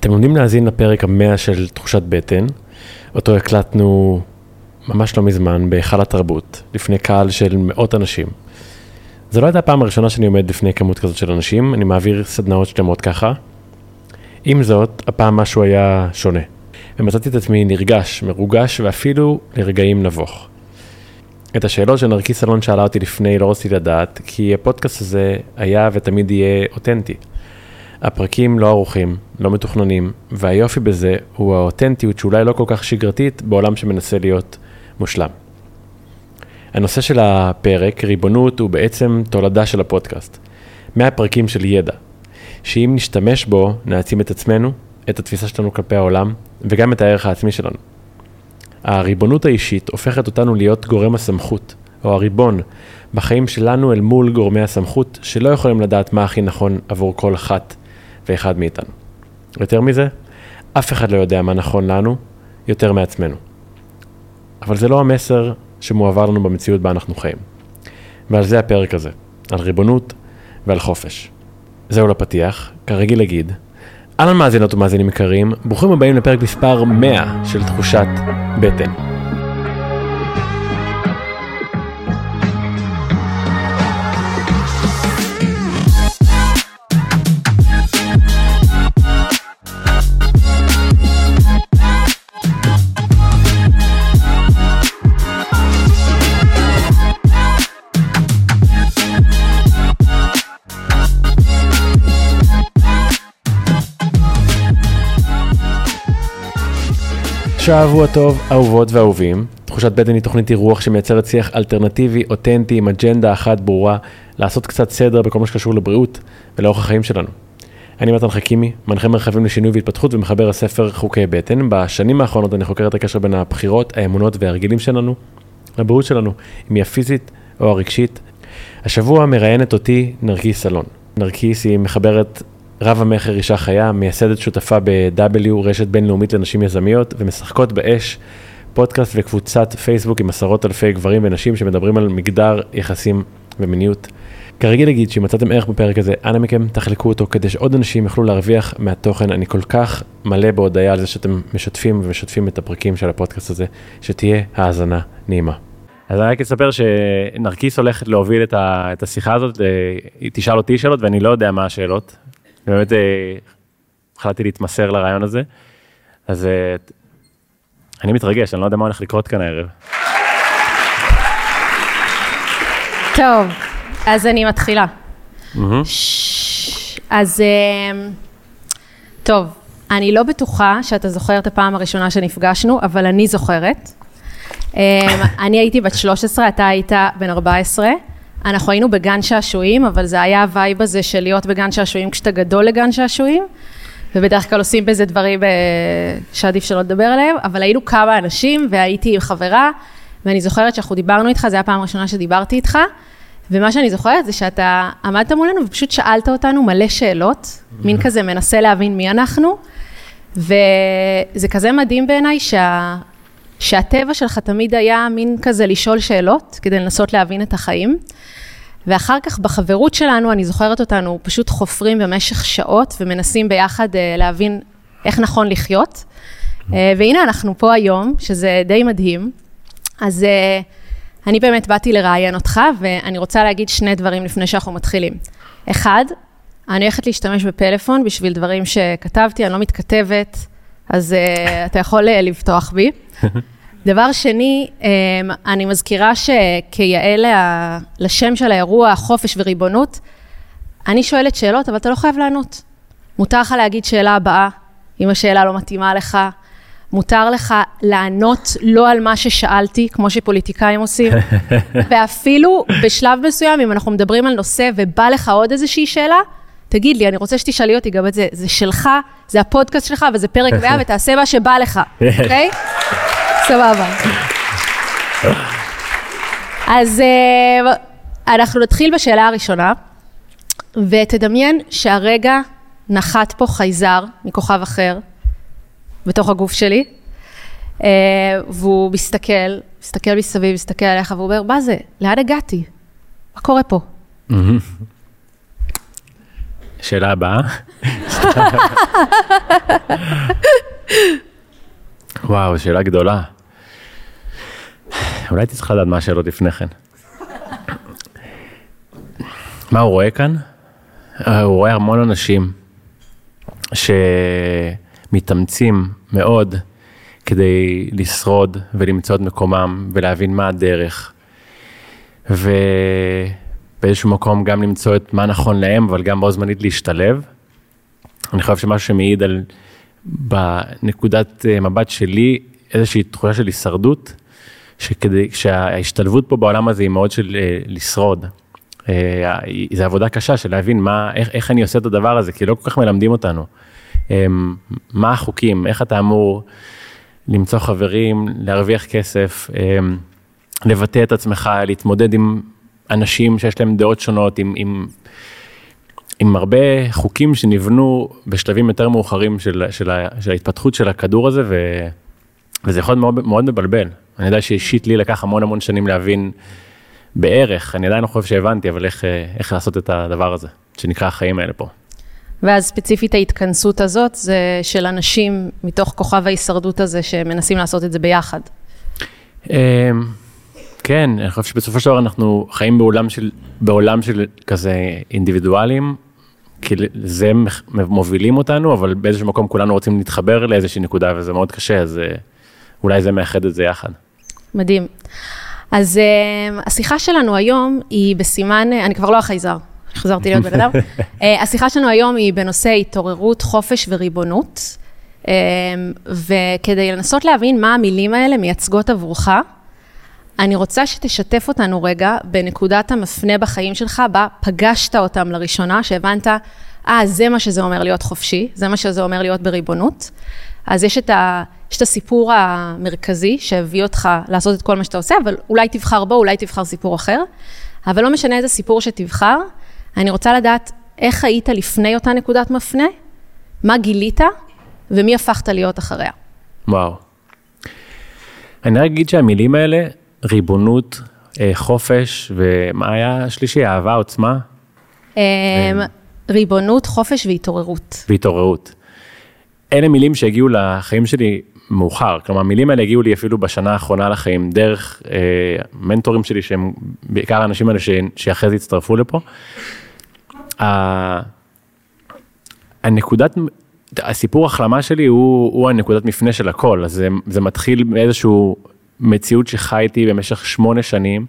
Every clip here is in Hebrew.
אתם עומדים להאזין לפרק המאה של תחושת בטן, אותו הקלטנו ממש לא מזמן בהיכל התרבות, לפני קהל של מאות אנשים. זו לא הייתה הפעם הראשונה שאני עומד לפני כמות כזאת של אנשים, אני מעביר סדנאות שלמות ככה. עם זאת, הפעם משהו היה שונה. ומצאתי את עצמי נרגש, מרוגש ואפילו לרגעים נבוך. את השאלות שנרקיס אלון שאלה אותי לפני לא רציתי לדעת, כי הפודקאסט הזה היה ותמיד יהיה אותנטי. הפרקים לא ערוכים, לא מתוכננים, והיופי בזה הוא האותנטיות שאולי לא כל כך שגרתית בעולם שמנסה להיות מושלם. הנושא של הפרק, ריבונות, הוא בעצם תולדה של הפודקאסט. מהפרקים של ידע, שאם נשתמש בו, נעצים את עצמנו, את התפיסה שלנו כלפי העולם, וגם את הערך העצמי שלנו. הריבונות האישית הופכת אותנו להיות גורם הסמכות, או הריבון, בחיים שלנו אל מול גורמי הסמכות, שלא יכולים לדעת מה הכי נכון עבור כל אחת ואחד מאיתנו. יותר מזה, אף אחד לא יודע מה נכון לנו יותר מעצמנו. אבל זה לא המסר שמועבר לנו במציאות בה אנחנו חיים. ועל זה הפרק הזה, על ריבונות ועל חופש. זהו לפתיח, כרגיל אגיד, אהלן מאזינות ומאזינים יקרים, ברוכים הבאים לפרק מספר 100 של תחושת בטן. שבוע טוב, אהובות ואהובים. תחושת בטן היא תוכנית אירוח שמייצרת שיח אלטרנטיבי, אותנטי, עם אג'נדה אחת ברורה, לעשות קצת סדר בכל מה שקשור לבריאות ולאורח החיים שלנו. אני מתן חכימי, מנחה מרחבים לשינוי והתפתחות ומחבר הספר חוקי בטן. בשנים האחרונות אני חוקר את הקשר בין הבחירות, האמונות וההרגלים שלנו לבריאות שלנו, אם היא הפיזית או הרגשית. השבוע מראיינת אותי נרקיס סלון. נרקיס היא מחברת רב המכר אישה חיה, מייסדת שותפה ב-W, רשת בינלאומית לנשים יזמיות, ומשחקות באש, פודקאסט וקבוצת פייסבוק עם עשרות אלפי גברים ונשים שמדברים על מגדר, יחסים ומיניות. כרגיל אגיד שאם מצאתם ערך בפרק הזה, אנא מכם תחלקו אותו כדי שעוד אנשים יוכלו להרוויח מהתוכן. אני כל כך מלא בהודיה על זה שאתם משתפים ומשתפים את הפרקים של הפודקאסט הזה, שתהיה האזנה נעימה. אז אני רק אספר שנרקיס הולכת להוביל את, ה, את השיחה הזאת, היא תשאל אותי שאלות ואני לא יודע מה השאלות, באמת אה, החלטתי להתמסר לרעיון הזה. אז אה, אני מתרגש, אני לא יודע מה הולך לקרות כאן הערב. טוב, אז אני מתחילה. אז אה, טוב, אני לא בטוחה שאתה זוכר את הפעם הראשונה שנפגשנו, אבל אני זוכרת. אני הייתי בת 13, אתה היית בן 14. אנחנו היינו בגן שעשועים, אבל זה היה ה vibe הזה של להיות בגן שעשועים כשאתה גדול לגן שעשועים, ובדרך כלל עושים בזה דברים אה, שעדיף שלא לדבר עליהם, אבל היינו כמה אנשים והייתי עם חברה, ואני זוכרת שאנחנו דיברנו איתך, זו הייתה הפעם הראשונה שדיברתי איתך, ומה שאני זוכרת זה שאתה עמדת מולנו ופשוט שאלת אותנו מלא שאלות, mm-hmm. מין כזה מנסה להבין מי אנחנו, וזה כזה מדהים בעיניי שה... שהטבע שלך תמיד היה מין כזה לשאול שאלות, כדי לנסות להבין את החיים. ואחר כך בחברות שלנו, אני זוכרת אותנו פשוט חופרים במשך שעות ומנסים ביחד uh, להבין איך נכון לחיות. Uh, והנה אנחנו פה היום, שזה די מדהים. אז uh, אני באמת באתי לראיין אותך, ואני רוצה להגיד שני דברים לפני שאנחנו מתחילים. אחד, אני הולכת להשתמש בפלאפון בשביל דברים שכתבתי, אני לא מתכתבת, אז אתה יכול לבטוח בי. דבר שני, אמ, אני מזכירה שכיאה לשם של האירוע, חופש וריבונות, אני שואלת שאלות, אבל אתה לא חייב לענות. מותר לך להגיד שאלה הבאה, אם השאלה לא מתאימה לך. מותר לך לענות לא על מה ששאלתי, כמו שפוליטיקאים עושים, ואפילו בשלב מסוים, אם אנחנו מדברים על נושא ובא לך עוד איזושהי שאלה, תגיד לי, אני רוצה שתשאלי אותי גם את זה, זה שלך, זה הפודקאסט שלך וזה פרק 100 ותעשה מה שבא לך, אוקיי? סבבה. אז אה, אנחנו נתחיל בשאלה הראשונה, ותדמיין שהרגע נחת פה חייזר מכוכב אחר בתוך הגוף שלי, אה, והוא מסתכל, מסתכל מסביב, מסתכל עליך, והוא אומר, מה זה? לאן הגעתי? מה קורה פה? שאלה הבאה. וואו, שאלה גדולה. אולי הייתי צריך לדעת מה השאלות לפני כן. מה הוא רואה כאן? אה, הוא רואה המון אנשים שמתאמצים מאוד כדי לשרוד ולמצוא את מקומם ולהבין מה הדרך. ובאיזשהו מקום גם למצוא את מה נכון להם, אבל גם בו זמנית להשתלב. אני חושב שמשהו שמעיד על, בנקודת אה, מבט שלי, איזושהי תחושה של הישרדות, שכדי, שההשתלבות פה בעולם הזה היא מאוד של אה, לשרוד. אה, זו עבודה קשה של להבין מה, איך, איך אני עושה את הדבר הזה, כי לא כל כך מלמדים אותנו. מה החוקים, איך אתה אמור למצוא חברים, להרוויח כסף, לבטא את עצמך, להתמודד עם אנשים שיש להם דעות שונות, עם, עם, עם הרבה חוקים שנבנו בשלבים יותר מאוחרים של, של, של ההתפתחות של הכדור הזה, ו, וזה יכול להיות מאוד, מאוד מבלבל. אני יודע שאישית לי לקח המון המון שנים להבין בערך, אני עדיין לא חושב שהבנתי, אבל איך, איך לעשות את הדבר הזה, שנקרא החיים האלה פה. ואז ספציפית ההתכנסות הזאת זה של אנשים מתוך כוכב ההישרדות הזה שמנסים לעשות את זה ביחד. אמ, כן, אני חושב שבסופו של דבר אנחנו חיים בעולם של, בעולם של כזה אינדיבידואלים, כי זה מובילים אותנו, אבל באיזשהו מקום כולנו רוצים להתחבר לאיזושהי נקודה וזה מאוד קשה, אז אה, אולי זה מאחד את זה יחד. מדהים. אז uh, השיחה שלנו היום היא בסימן, אני כבר לא החייזר, חזרתי להיות בן אדם. uh, השיחה שלנו היום היא בנושא התעוררות, חופש וריבונות, uh, וכדי לנסות להבין מה המילים האלה מייצגות עבורך, אני רוצה שתשתף אותנו רגע בנקודת המפנה בחיים שלך, בה פגשת אותם לראשונה, שהבנת, אה, ah, זה מה שזה אומר להיות חופשי, זה מה שזה אומר להיות בריבונות. אז יש את, ה, יש את הסיפור המרכזי שהביא אותך לעשות את כל מה שאתה עושה, אבל אולי תבחר בו, אולי תבחר סיפור אחר. אבל לא משנה איזה סיפור שתבחר, אני רוצה לדעת איך היית לפני אותה נקודת מפנה, מה גילית ומי הפכת להיות אחריה. וואו. אני רק אגיד שהמילים האלה ריבונות, אה, חופש, ומה היה השלישי? אהבה, עוצמה? אמ, ריבונות, חופש והתעוררות. והתעוררות. אלה מילים שהגיעו לחיים שלי מאוחר, כלומר המילים האלה הגיעו לי אפילו בשנה האחרונה לחיים, דרך אה, מנטורים שלי שהם בעיקר האנשים האלה שאחרי זה הצטרפו לפה. הנקודת, הסיפור החלמה שלי הוא, הוא הנקודת מפנה של הכל, אז זה, זה מתחיל מאיזשהו מציאות שחייתי במשך שמונה שנים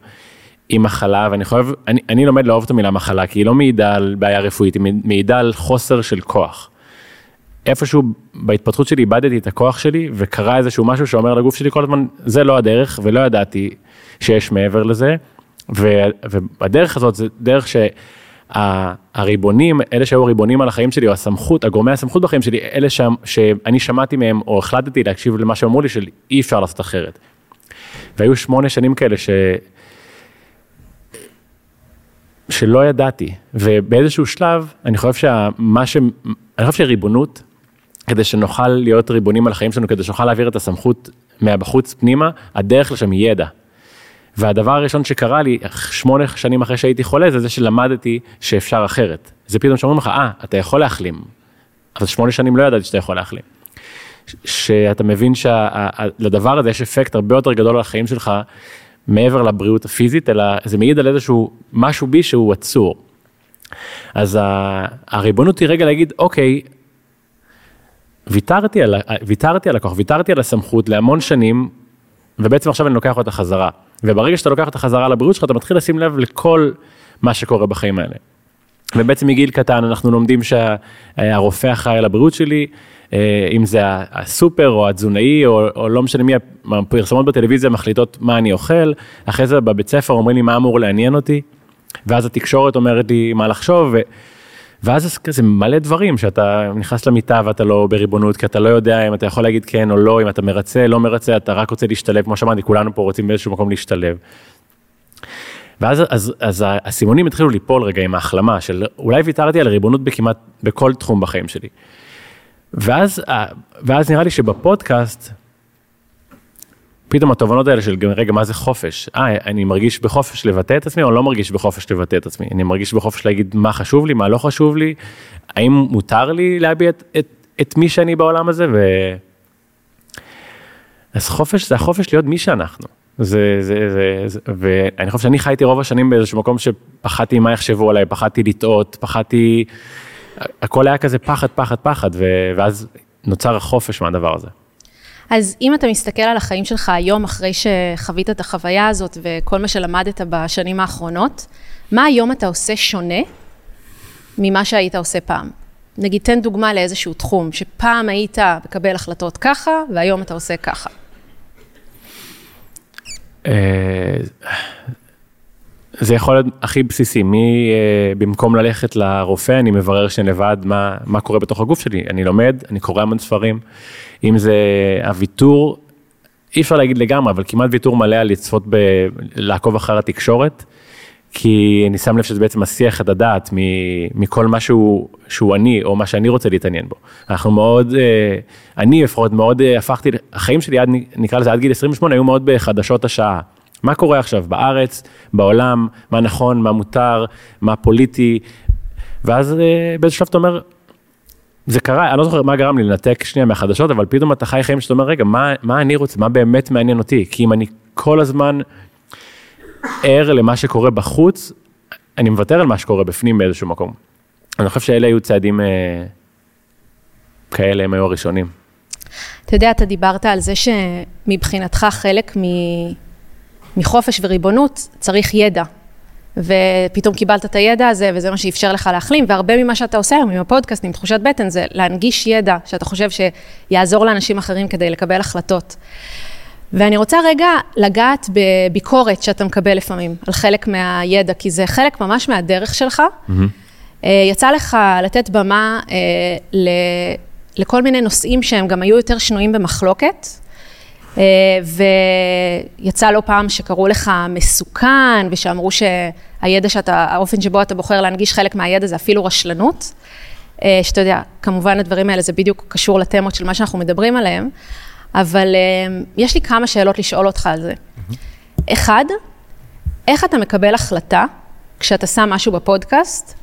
עם מחלה, ואני חושב, אני, אני לומד לאהוב את המילה מחלה, כי היא לא מעידה על בעיה רפואית, היא מעידה על חוסר של כוח. איפשהו בהתפתחות שלי איבדתי את הכוח שלי, וקרה איזשהו משהו שאומר לגוף שלי כל הזמן, זה לא הדרך, ולא ידעתי שיש מעבר לזה, ו, ובדרך הזאת זה דרך ש... הריבונים, אלה שהיו הריבונים על החיים שלי, או הסמכות, הגורמי הסמכות בחיים שלי, אלה שם, שאני שמעתי מהם, או החלטתי להקשיב למה שאמרו לי, שאי אפשר לעשות אחרת. והיו שמונה שנים כאלה ש... שלא ידעתי, ובאיזשהו שלב, אני חושב שמה ש... אני חושב שריבונות, כדי שנוכל להיות ריבונים על החיים שלנו, כדי שנוכל להעביר את הסמכות מהבחוץ פנימה, הדרך לשם היא ידע. והדבר הראשון שקרה לי, שמונה שנים אחרי שהייתי חולה, זה זה שלמדתי שאפשר אחרת. זה פתאום שאומרים לך, אה, אתה יכול להחלים. אבל שמונה שנים לא ידעתי שאתה יכול להחלים. שאתה מבין שלדבר הזה יש אפקט הרבה יותר גדול על החיים שלך, מעבר לבריאות הפיזית, אלא זה מעיד על איזשהו משהו בי שהוא עצור. אז הריבונות היא רגע להגיד, אוקיי, ויתרתי על, ויתרתי על הכוח, ויתרתי על הסמכות להמון שנים, ובעצם עכשיו אני לוקח אותה חזרה. וברגע שאתה לוקח אותה חזרה לבריאות שלך, אתה מתחיל לשים לב לכל מה שקורה בחיים האלה. ובעצם מגיל קטן אנחנו לומדים שהרופא אחראי על הבריאות שלי, אה, אם זה הסופר או התזונאי או, או לא משנה מי, הפרסומות בטלוויזיה מחליטות מה אני אוכל, אחרי זה בבית ספר אומרים לי מה אמור לעניין אותי, ואז התקשורת אומרת לי מה לחשוב, ו, ואז זה כזה מלא דברים שאתה נכנס למיטה ואתה לא בריבונות, כי אתה לא יודע אם אתה יכול להגיד כן או לא, אם אתה מרצה, לא מרצה, אתה רק רוצה להשתלב, כמו שאמרתי, כולנו פה רוצים באיזשהו מקום להשתלב. ואז אז, אז הסימונים התחילו ליפול רגע עם ההחלמה של אולי ויתרתי על ריבונות בכמעט בכל תחום בחיים שלי. ואז, ואז נראה לי שבפודקאסט, פתאום התובנות האלה של רגע, מה זה חופש? אה, אני מרגיש בחופש לבטא את עצמי, או לא מרגיש בחופש לבטא את עצמי? אני מרגיש בחופש להגיד מה חשוב לי, מה לא חשוב לי, האם מותר לי להביע את, את, את מי שאני בעולם הזה, ו... אז חופש זה החופש להיות מי שאנחנו. זה, זה, זה, זה, ואני חושב שאני חייתי רוב השנים באיזשהו מקום שפחדתי מה יחשבו עליי, פחדתי לטעות, פחדתי, הכל היה כזה פחד, פחד, פחד, ו, ואז נוצר החופש מהדבר הזה. אז אם אתה מסתכל על החיים שלך היום, אחרי שחווית את החוויה הזאת וכל מה שלמדת בשנים האחרונות, מה היום אתה עושה שונה ממה שהיית עושה פעם? נגיד, תן דוגמה לאיזשהו תחום, שפעם היית מקבל החלטות ככה, והיום אתה עושה ככה. אה, זה יכול להיות הכי בסיסי, מי, אה, במקום ללכת לרופא, אני מברר שנבד מה, מה קורה בתוך הגוף שלי. אני לומד, אני קורא המון ספרים. אם זה הוויתור, אי אפשר להגיד לגמרי, אבל כמעט ויתור מלא על לצפות, ב, לעקוב אחר התקשורת, כי אני שם לב שזה בעצם מסיח את הדעת מכל מה שהוא, שהוא אני, או מה שאני רוצה להתעניין בו. אנחנו מאוד, אה, אני לפחות מאוד הפכתי, החיים שלי עד, נקרא לזה עד גיל 28, היו מאוד בחדשות השעה. מה קורה עכשיו בארץ, בעולם, מה נכון, מה מותר, מה פוליטי, ואז אה, באיזשהו שלב אתה אומר, זה קרה, אני לא זוכר מה גרם לי לנתק שנייה מהחדשות, אבל פתאום אתה חי חיים שאתה אומר, רגע, מה, מה אני רוצה, מה באמת מעניין אותי? כי אם אני כל הזמן ער למה שקורה בחוץ, אני מוותר על מה שקורה בפנים באיזשהו מקום. אני חושב שאלה היו צעדים אה, כאלה, הם היו הראשונים. אתה יודע, אתה דיברת על זה שמבחינתך חלק מ... מחופש וריבונות צריך ידע. ופתאום קיבלת את הידע הזה, וזה מה שאפשר לך להחלים, והרבה ממה שאתה עושה היום עם הפודקאסט, עם תחושת בטן, זה להנגיש ידע שאתה חושב שיעזור לאנשים אחרים כדי לקבל החלטות. ואני רוצה רגע לגעת בביקורת שאתה מקבל לפעמים, על חלק מהידע, כי זה חלק ממש מהדרך שלך. Mm-hmm. יצא לך לתת במה אה, לכל מיני נושאים שהם גם היו יותר שנויים במחלוקת. אה, ויצא לא פעם שקראו לך מסוכן, ושאמרו שהידע שאתה, האופן שבו אתה בוחר להנגיש חלק מהידע זה אפילו רשלנות. אה, שאתה יודע, כמובן הדברים האלה זה בדיוק קשור לתמות של מה שאנחנו מדברים עליהם, אבל אה, יש לי כמה שאלות לשאול אותך על זה. אחד, איך אתה מקבל החלטה כשאתה שם משהו בפודקאסט?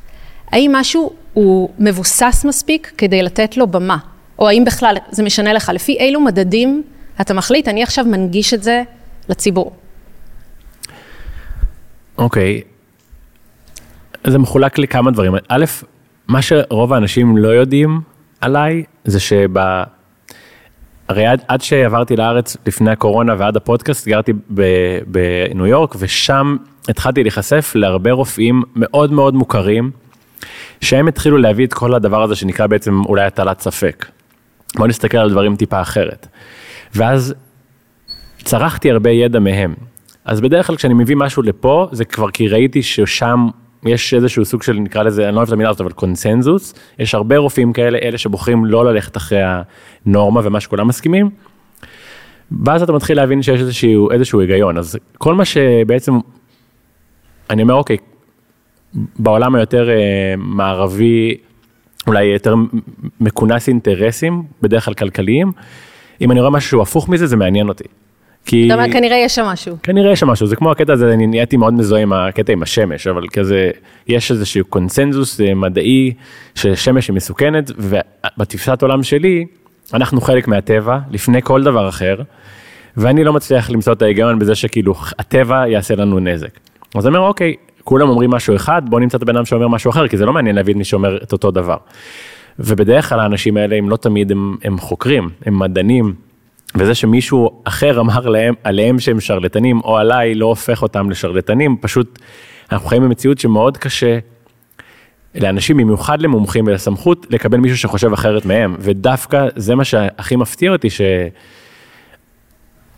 האם משהו הוא מבוסס מספיק כדי לתת לו במה? או האם בכלל זה משנה לך? לפי אילו מדדים אתה מחליט, אני עכשיו מנגיש את זה לציבור. אוקיי, okay. זה מחולק לכמה דברים. א', מה שרוב האנשים לא יודעים עליי, זה שב... הרי עד, עד שעברתי לארץ לפני הקורונה ועד הפודקאסט, גרתי בניו יורק, ושם התחלתי להיחשף להרבה רופאים מאוד מאוד מוכרים, שהם התחילו להביא את כל הדבר הזה שנקרא בעצם אולי הטלת ספק. בוא נסתכל על דברים טיפה אחרת. ואז צרכתי הרבה ידע מהם. אז בדרך כלל כשאני מביא משהו לפה, זה כבר כי ראיתי ששם יש איזשהו סוג של, נקרא לזה, אני לא אוהב את המילה הזאת, אבל קונסנזוס. יש הרבה רופאים כאלה, אלה שבוחרים לא ללכת אחרי הנורמה ומה שכולם מסכימים. ואז אתה מתחיל להבין שיש איזשהו, איזשהו היגיון. אז כל מה שבעצם, אני אומר, אוקיי, בעולם היותר אה, מערבי, אולי יותר מכונס אינטרסים, בדרך כלל כלכליים, אם אני רואה משהו שהוא הפוך מזה, זה מעניין אותי. כי... אתה אומר, כנראה יש שם משהו. כנראה יש שם משהו, זה כמו הקטע הזה, אני נהייתי מאוד מזוהה עם הקטע עם השמש, אבל כזה, יש איזשהו קונסנזוס אה, מדעי ששמש היא מסוכנת, ובתפיסת עולם שלי, אנחנו חלק מהטבע, לפני כל דבר אחר, ואני לא מצליח למצוא את ההיגיון בזה שכאילו הטבע יעשה לנו נזק. אז אני אומר, אוקיי, כולם אומרים משהו אחד, בוא נמצא את הבן אדם שאומר משהו אחר, כי זה לא מעניין להבין מי שאומר את אותו דבר. ובדרך כלל האנשים האלה, הם לא תמיד הם, הם חוקרים, הם מדענים, וזה שמישהו אחר אמר להם, עליהם שהם שרלטנים, או עליי, לא הופך אותם לשרלטנים, פשוט אנחנו חיים במציאות שמאוד קשה לאנשים, במיוחד למומחים ולסמכות, לקבל מישהו שחושב אחרת מהם, ודווקא זה מה שהכי מפתיע אותי, ש...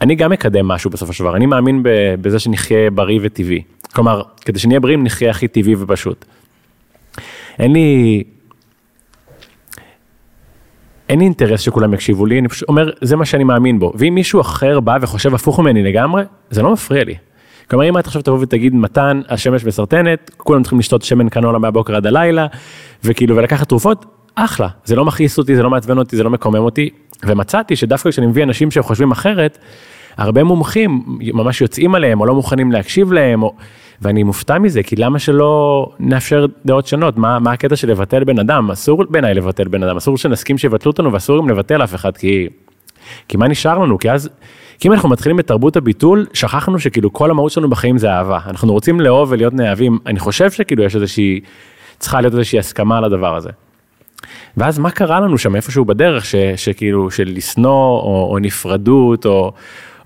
אני גם מקדם משהו בסופו של דבר, אני מאמין בזה שנחיה בריא וטבעי. כלומר, כדי שנהיה בריאים נחיה הכי טבעי ופשוט. אין לי אין לי אינטרס שכולם יקשיבו לי, אני פשוט אומר, זה מה שאני מאמין בו. ואם מישהו אחר בא וחושב הפוך ממני לגמרי, זה לא מפריע לי. כלומר, אם את עכשיו תבוא ותגיד, מתן, השמש מסרטנת, כולם צריכים לשתות שמן קנולה מהבוקר עד הלילה, וכאילו, ולקחת תרופות, אחלה. זה לא מכעיס אותי, זה לא מעצבן אותי, זה לא מקומם אותי. ומצאתי שדווקא כשאני מביא אנשים שחושבים אחרת, הרבה מומחים ממש יוצאים עליהם או לא מוכנים להקשיב להם, או... ואני מופתע מזה, כי למה שלא נאפשר דעות שונות? מה, מה הקטע של לבטל בן אדם? אסור בעיניי לבטל בן אדם, אסור שנסכים שיבטלו אותנו ואסור גם לבטל אף אחד, כי, כי מה נשאר לנו? כי אז, כי אם אנחנו מתחילים את תרבות הביטול, שכחנו שכאילו כל המהות שלנו בחיים זה אהבה. אנחנו רוצים לאהוב ולהיות נאהבים, אני חושב שכאילו יש איזושהי, צריכה להיות איזושהי הסכמה על הדבר הזה. ואז מה קרה לנו שם איפשהו בדרך, ש, שכאילו, של לשנוא או, או נפרדות או,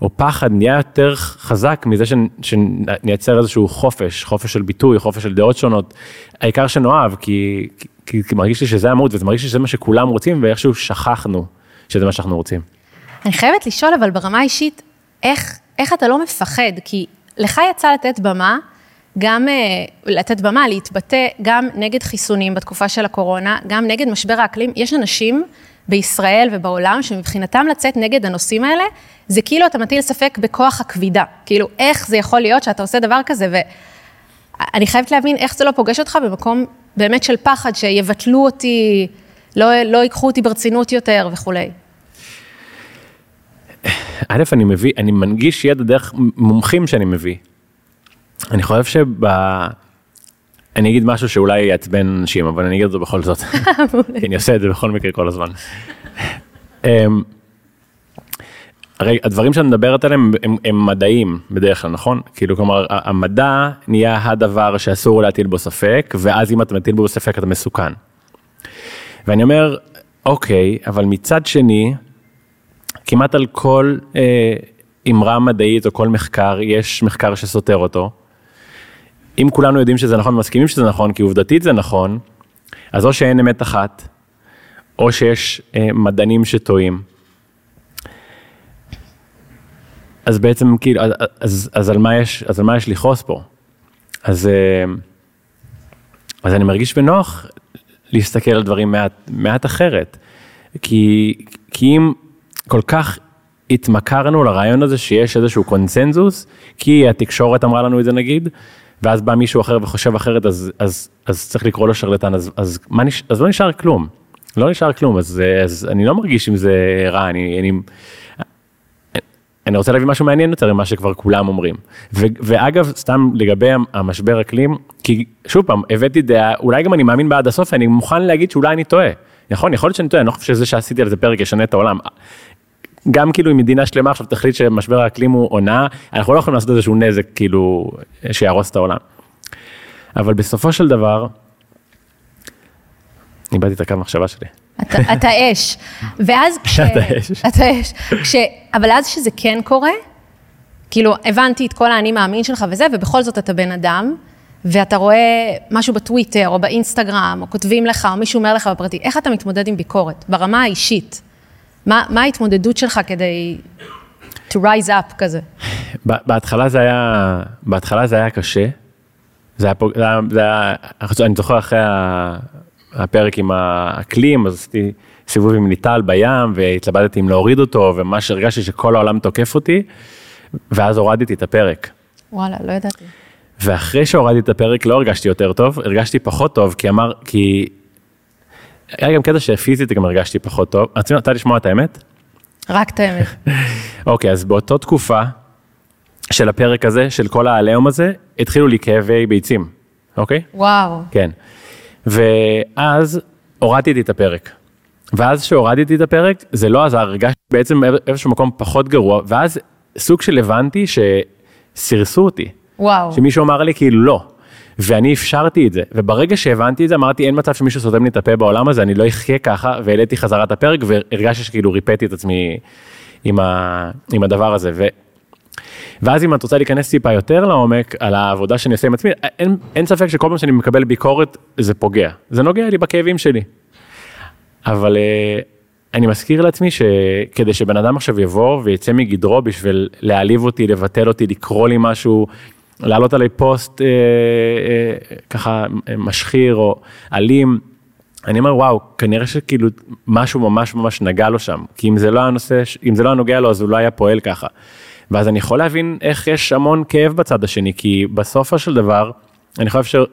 או פחד נהיה יותר חזק מזה שנייצר איזשהו חופש, חופש של ביטוי, חופש של דעות שונות. העיקר שנאהב, כי, כי, כי מרגיש לי שזה המהות וזה מרגיש לי שזה מה שכולם רוצים ואיכשהו שכחנו שזה מה שאנחנו רוצים. אני חייבת לשאול, אבל ברמה האישית, איך, איך אתה לא מפחד? כי לך יצא לתת במה, גם uh, לתת במה, להתבטא גם נגד חיסונים בתקופה של הקורונה, גם נגד משבר האקלים. יש אנשים בישראל ובעולם שמבחינתם לצאת נגד הנושאים האלה, זה כאילו אתה מטיל ספק בכוח הכבידה. כאילו, איך זה יכול להיות שאתה עושה דבר כזה? ואני חייבת להבין איך זה לא פוגש אותך במקום באמת של פחד, שיבטלו אותי, לא, לא ייקחו אותי ברצינות יותר וכולי. א', אני מביא, אני מנגיש ידע דרך מומחים שאני מביא. אני חושב שב... אני אגיד משהו שאולי יעצבן אנשים, אבל אני אגיד אותו בכל זאת. כי אני עושה את זה בכל מקרה כל הזמן. הרי הדברים שאת מדברת עליהם הם, הם מדעיים בדרך כלל, נכון? כאילו, כלומר, המדע נהיה הדבר שאסור להטיל בו ספק, ואז אם אתה מטיל בו ספק אתה מסוכן. ואני אומר, אוקיי, אבל מצד שני, כמעט על כל אה, אמרה מדעית או כל מחקר, יש מחקר שסותר אותו. אם כולנו יודעים שזה נכון ומסכימים שזה נכון, כי עובדתית זה נכון, אז או שאין אמת אחת, או שיש אה, מדענים שטועים. אז בעצם כאילו, אז, אז, אז, על מה יש, אז על מה יש לכעוס פה? אז, אה, אז אני מרגיש בנוח להסתכל על דברים מעט, מעט אחרת. כי, כי אם כל כך התמכרנו לרעיון הזה שיש איזשהו קונצנזוס, כי התקשורת אמרה לנו את זה נגיד, ואז בא מישהו אחר וחושב אחרת, אז, אז, אז צריך לקרוא לו שרלטן, אז, אז, נש... אז לא נשאר כלום. לא נשאר כלום, אז, אז אני לא מרגיש עם זה רע, אני, אני, אני רוצה להביא משהו מעניין יותר ממה שכבר כולם אומרים. ו, ואגב, סתם לגבי המשבר אקלים, כי שוב פעם, הבאתי דעה, אולי גם אני מאמין בה עד הסוף, אני מוכן להגיד שאולי אני טועה. נכון, יכול להיות שאני טועה, אני לא חושב שזה שעשיתי על זה פרק ישנה את העולם. גם כאילו אם מדינה שלמה עכשיו תחליט שמשבר האקלים הוא עונה, אנחנו לא יכולים לעשות איזשהו נזק כאילו שיהרוס את העולם. אבל בסופו של דבר, איבדתי את הקו המחשבה שלי. אתה, אתה אש. ואז כש... אתה אש. אתה אש. כש... אבל אז שזה כן קורה, כאילו, הבנתי את כל האני מאמין שלך וזה, ובכל זאת אתה בן אדם, ואתה רואה משהו בטוויטר או באינסטגרם, או כותבים לך, או מישהו אומר לך בפרטי, איך אתה מתמודד עם ביקורת, ברמה האישית? מה, מה ההתמודדות שלך כדי to rise up כזה? בהתחלה זה היה, בהתחלה זה היה קשה. זה היה, זה היה, זה היה אני זוכר אחרי הפרק עם האקלים, אז עשיתי סיבוב עם ליטל בים, והתלבטתי אם להוריד אותו, וממש הרגשתי שכל העולם תוקף אותי, ואז הורדתי את הפרק. וואלה, לא ידעתי. ואחרי שהורדתי את הפרק לא הרגשתי יותר טוב, הרגשתי פחות טוב, כי אמר, כי היה גם קטע שפיזית גם הרגשתי פחות טוב. רצינו, אתה לשמוע את האמת? רק את האמת. אוקיי, אז באותו תקופה של הפרק הזה, של כל העליהום הזה, התחילו לי כאבי ביצים, אוקיי? וואו. כן. ואז הורדתי את הפרק. ואז שהורדתי את הפרק, זה לא עזר, הרגשתי בעצם איזשהו מקום פחות גרוע, ואז סוג של הבנתי שסירסו אותי. וואו. שמישהו אמר לי כאילו לא. ואני אפשרתי את זה, וברגע שהבנתי את זה אמרתי אין מצב שמישהו סותם לי את הפה בעולם הזה, אני לא אחיה ככה, והעליתי חזרה את הפרק והרגשתי שכאילו ריפאתי את עצמי עם, ה, עם הדבר הזה. ו, ואז אם את רוצה להיכנס טיפה יותר לעומק על העבודה שאני עושה עם עצמי, אין, אין ספק שכל פעם שאני מקבל ביקורת זה פוגע, זה נוגע לי בכאבים שלי. אבל אה, אני מזכיר לעצמי שכדי שבן אדם עכשיו יבוא ויצא מגדרו בשביל להעליב אותי, לבטל אותי, לקרוא לי משהו, להעלות עליי פוסט אה, אה, ככה משחיר או אלים, אני אומר וואו, כנראה שכאילו משהו ממש ממש נגע לו שם, כי אם זה לא הנושא, אם זה לא הנוגע לו אז הוא לא היה פועל ככה. ואז אני יכול להבין איך יש המון כאב בצד השני, כי בסופו של דבר, אני חושב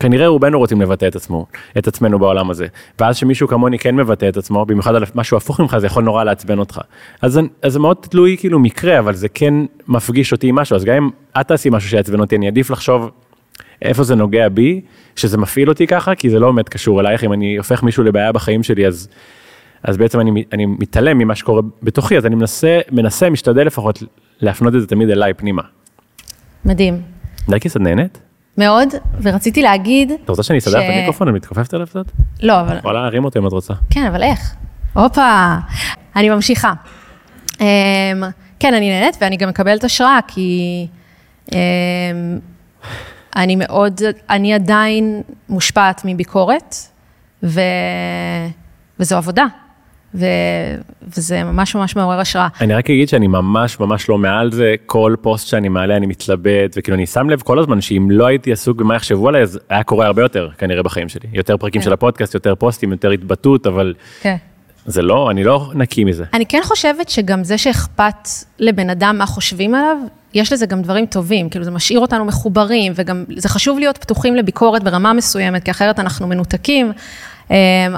כנראה רובנו רוצים לבטא את עצמו, את עצמנו בעולם הזה. ואז שמישהו כמוני כן מבטא את עצמו, במיוחד על משהו הפוך ממך, זה יכול נורא לעצבן אותך. אז זה מאוד תלוי כאילו מקרה, אבל זה כן מפגיש אותי עם משהו, אז גם אם את תעשי משהו שיעצבן אותי, אני עדיף לחשוב איפה זה נוגע בי, שזה מפעיל אותי ככה, כי זה לא באמת קשור אלייך, אם אני הופך מישהו לבעיה בחיים שלי, אז, אז בעצם אני, אני מתעלם ממה שקורה בתוכי, אז אני מנסה, מנסה, משתדל לפחות להפנות את זה תמיד אליי פנימה. מדהים. דייקי, את נהנית? מאוד, ורציתי להגיד... את רוצה שאני אסדר ש... את המיקרופון? אני מתכופפת עליו קצת? לא, אבל... וואלה, להרים אותו אם את רוצה. כן, אבל איך? הופה, אני ממשיכה. אמ, כן, אני נהנית ואני גם מקבלת השראה, כי אמ, אני מאוד, אני עדיין מושפעת מביקורת, ו... וזו עבודה. ו... וזה ממש ממש מעורר השראה. אני רק אגיד שאני ממש ממש לא מעל זה, כל פוסט שאני מעלה אני מתלבט, וכאילו אני שם לב כל הזמן שאם לא הייתי עסוק במה יחשבו עליי, אז היה קורה הרבה יותר כנראה בחיים שלי. יותר פרקים כן. של הפודקאסט, יותר פוסטים, יותר התבטאות, אבל... כן. זה לא, אני לא נקי מזה. אני כן חושבת שגם זה שאכפת לבן אדם מה חושבים עליו, יש לזה גם דברים טובים, כאילו זה משאיר אותנו מחוברים, וגם זה חשוב להיות פתוחים לביקורת ברמה מסוימת, כי אחרת אנחנו מנותקים. אמ,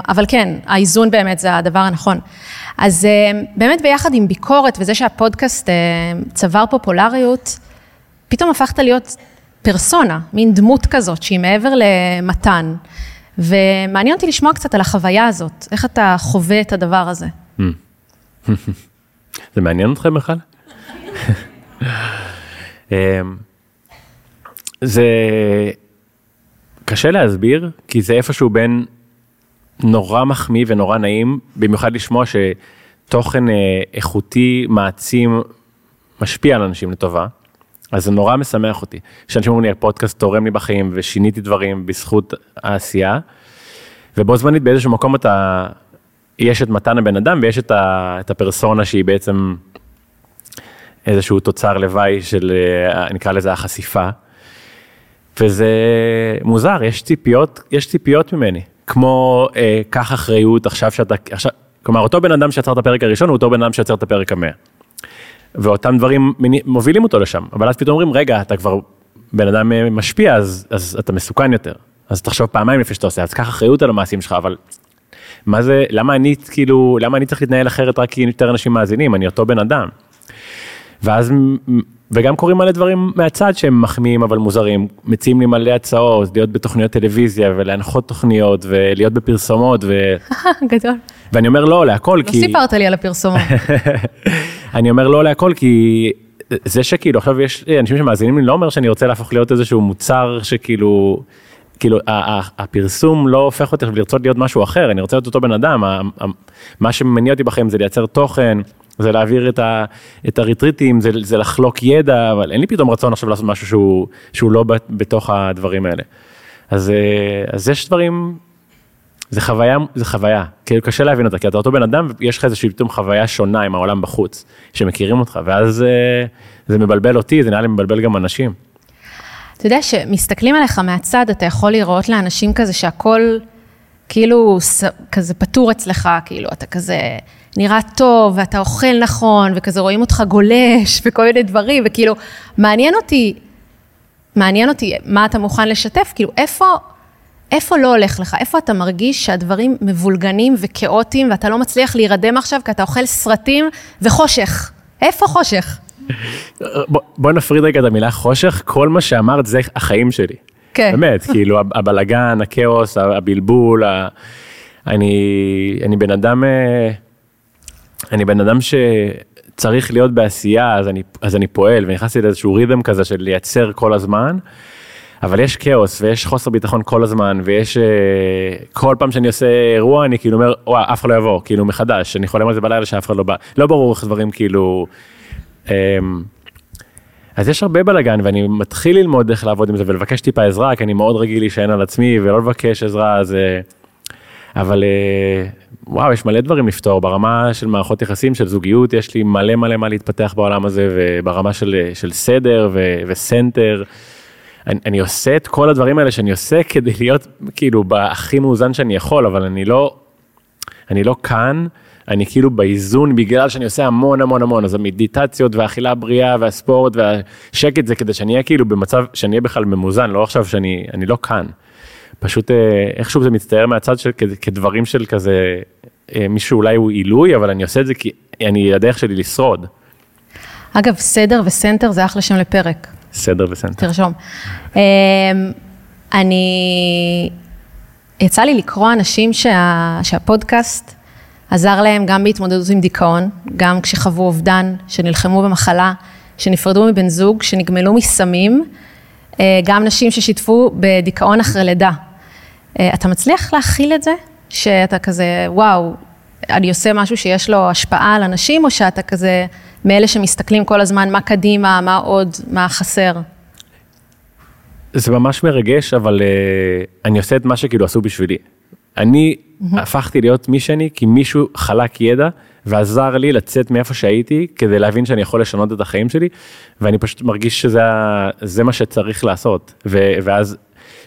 אבל כן, האיזון באמת זה הדבר הנכון. אז אמ, באמת ביחד עם ביקורת וזה שהפודקאסט אמ, צבר פופולריות, פתאום הפכת להיות פרסונה, מין דמות כזאת שהיא מעבר למתן. ומעניין אותי לשמוע קצת על החוויה הזאת, איך אתה חווה את הדבר הזה. Hmm. זה מעניין אתכם בכלל? זה קשה להסביר, כי זה איפשהו בין נורא מחמיא ונורא נעים, במיוחד לשמוע שתוכן אה, איכותי, מעצים, משפיע על אנשים לטובה. אז זה נורא משמח אותי. שאנשים אומרים לי, הפודקאסט תורם לי בחיים ושיניתי דברים בזכות העשייה. ובו זמנית באיזשהו מקום אתה, יש את מתן הבן אדם ויש את, ה, את הפרסונה שהיא בעצם איזשהו תוצר לוואי של, אה, נקרא לזה החשיפה. וזה מוזר, יש ציפיות, יש ציפיות ממני. כמו אה, קח אחריות עכשיו שאתה, עכשיו, כלומר אותו בן אדם שיצר את הפרק הראשון הוא אותו בן אדם שיצר את הפרק המאה. ואותם דברים מובילים אותו לשם, אבל אז פתאום אומרים רגע אתה כבר בן אדם אה, משפיע אז, אז אתה מסוכן יותר, אז תחשוב פעמיים לפני שאתה עושה, אז קח אחריות על המעשים שלך, אבל מה זה, למה אני כאילו, למה אני צריך להתנהל אחרת רק כי יותר אנשים מאזינים, אני אותו בן אדם. ואז וגם קורים מלא דברים מהצד שהם מחמיאים אבל מוזרים, מציעים לי מלא הצעות, להיות בתוכניות טלוויזיה ולהנחות תוכניות ולהיות בפרסומות ו... גדול. ואני אומר לא להכל לא כי... לא סיפרת לי על הפרסומות. אני אומר לא להכל כי זה שכאילו עכשיו יש אנשים שמאזינים לי לא אומר שאני רוצה להפוך להיות איזשהו מוצר שכאילו. כאילו הפרסום לא הופך אותי לרצות להיות משהו אחר, אני רוצה להיות אותו בן אדם, מה שמניע אותי בחיים זה לייצר תוכן, זה להעביר את, ה, את הריטריטים, זה, זה לחלוק ידע, אבל אין לי פתאום רצון עכשיו לעשות משהו שהוא, שהוא לא בתוך הדברים האלה. אז, אה, אז יש דברים, זה חוויה, זה חוויה, כאילו קשה להבין אותה, כי אתה אותו בן אדם ויש לך איזושהי פתאום חוויה שונה עם העולם בחוץ, שמכירים אותך, ואז אה, זה מבלבל אותי, זה נראה לי מבלבל גם אנשים. אתה יודע שמסתכלים עליך מהצד, אתה יכול לראות לאנשים כזה שהכל כאילו כזה פתור אצלך, כאילו אתה כזה נראה טוב, ואתה אוכל נכון, וכזה רואים אותך גולש, וכל מיני דברים, וכאילו, מעניין אותי, מעניין אותי מה אתה מוכן לשתף, כאילו, איפה, איפה לא הולך לך? איפה אתה מרגיש שהדברים מבולגנים וכאוטיים, ואתה לא מצליח להירדם עכשיו, כי אתה אוכל סרטים וחושך? איפה חושך? בוא, בוא נפריד רגע את המילה חושך, כל מה שאמרת זה החיים שלי. כן. באמת, כאילו, הבלגן, הכאוס, הבלבול, ה... אני, אני בן אדם... אה, אני בן אדם שצריך להיות בעשייה, אז אני, אז אני פועל, ונכנסתי לאיזשהו ריתם כזה של לייצר כל הזמן, אבל יש כאוס ויש חוסר ביטחון כל הזמן, ויש, uh, כל פעם שאני עושה אירוע, אני כאילו אומר, וואי, אף אחד לא יבוא, כאילו מחדש, אני חולם על זה בלילה שאף אחד לא בא, לא ברור איך דברים כאילו... אז יש הרבה בלאגן ואני מתחיל ללמוד איך לעבוד עם זה ולבקש טיפה עזרה, כי אני מאוד רגיל להישען על עצמי ולא לבקש עזרה, אז... Uh, אבל אה, וואו, יש מלא דברים לפתור ברמה של מערכות יחסים, של זוגיות, יש לי מלא מלא מה להתפתח בעולם הזה, וברמה של, של סדר ו, וסנטר. אני, אני עושה את כל הדברים האלה שאני עושה כדי להיות כאילו בהכי מאוזן שאני יכול, אבל אני לא, אני לא כאן, אני כאילו באיזון בגלל שאני עושה המון המון המון, אז המדיטציות והאכילה הבריאה והספורט והשקט זה כדי שאני אהיה כאילו במצב, שאני אהיה בכלל ממוזן, לא עכשיו שאני, אני לא כאן. פשוט אה, איכשהו זה מצטייר מהצד של כדברים של כזה, אה, מישהו אולי הוא עילוי, אבל אני עושה את זה כי אני הדרך שלי לשרוד. אגב, סדר וסנטר זה אחלה שם לפרק, סדר וסנטר. תרשום. אמ, אני, יצא לי לקרוא אנשים שה, שהפודקאסט עזר להם גם בהתמודדות עם דיכאון, גם כשחוו אובדן, שנלחמו במחלה, שנפרדו מבן זוג, שנגמלו מסמים, אה, גם נשים ששיתפו בדיכאון אחרי לידה. אה, אתה מצליח להכיל את זה? שאתה כזה, וואו, אני עושה משהו שיש לו השפעה על אנשים, או שאתה כזה מאלה שמסתכלים כל הזמן מה קדימה, מה עוד, מה חסר? זה ממש מרגש, אבל uh, אני עושה את מה שכאילו עשו בשבילי. אני mm-hmm. הפכתי להיות מי שאני כי מישהו חלק ידע ועזר לי לצאת מאיפה שהייתי כדי להבין שאני יכול לשנות את החיים שלי ואני פשוט מרגיש שזה זה מה שצריך לעשות ו, ואז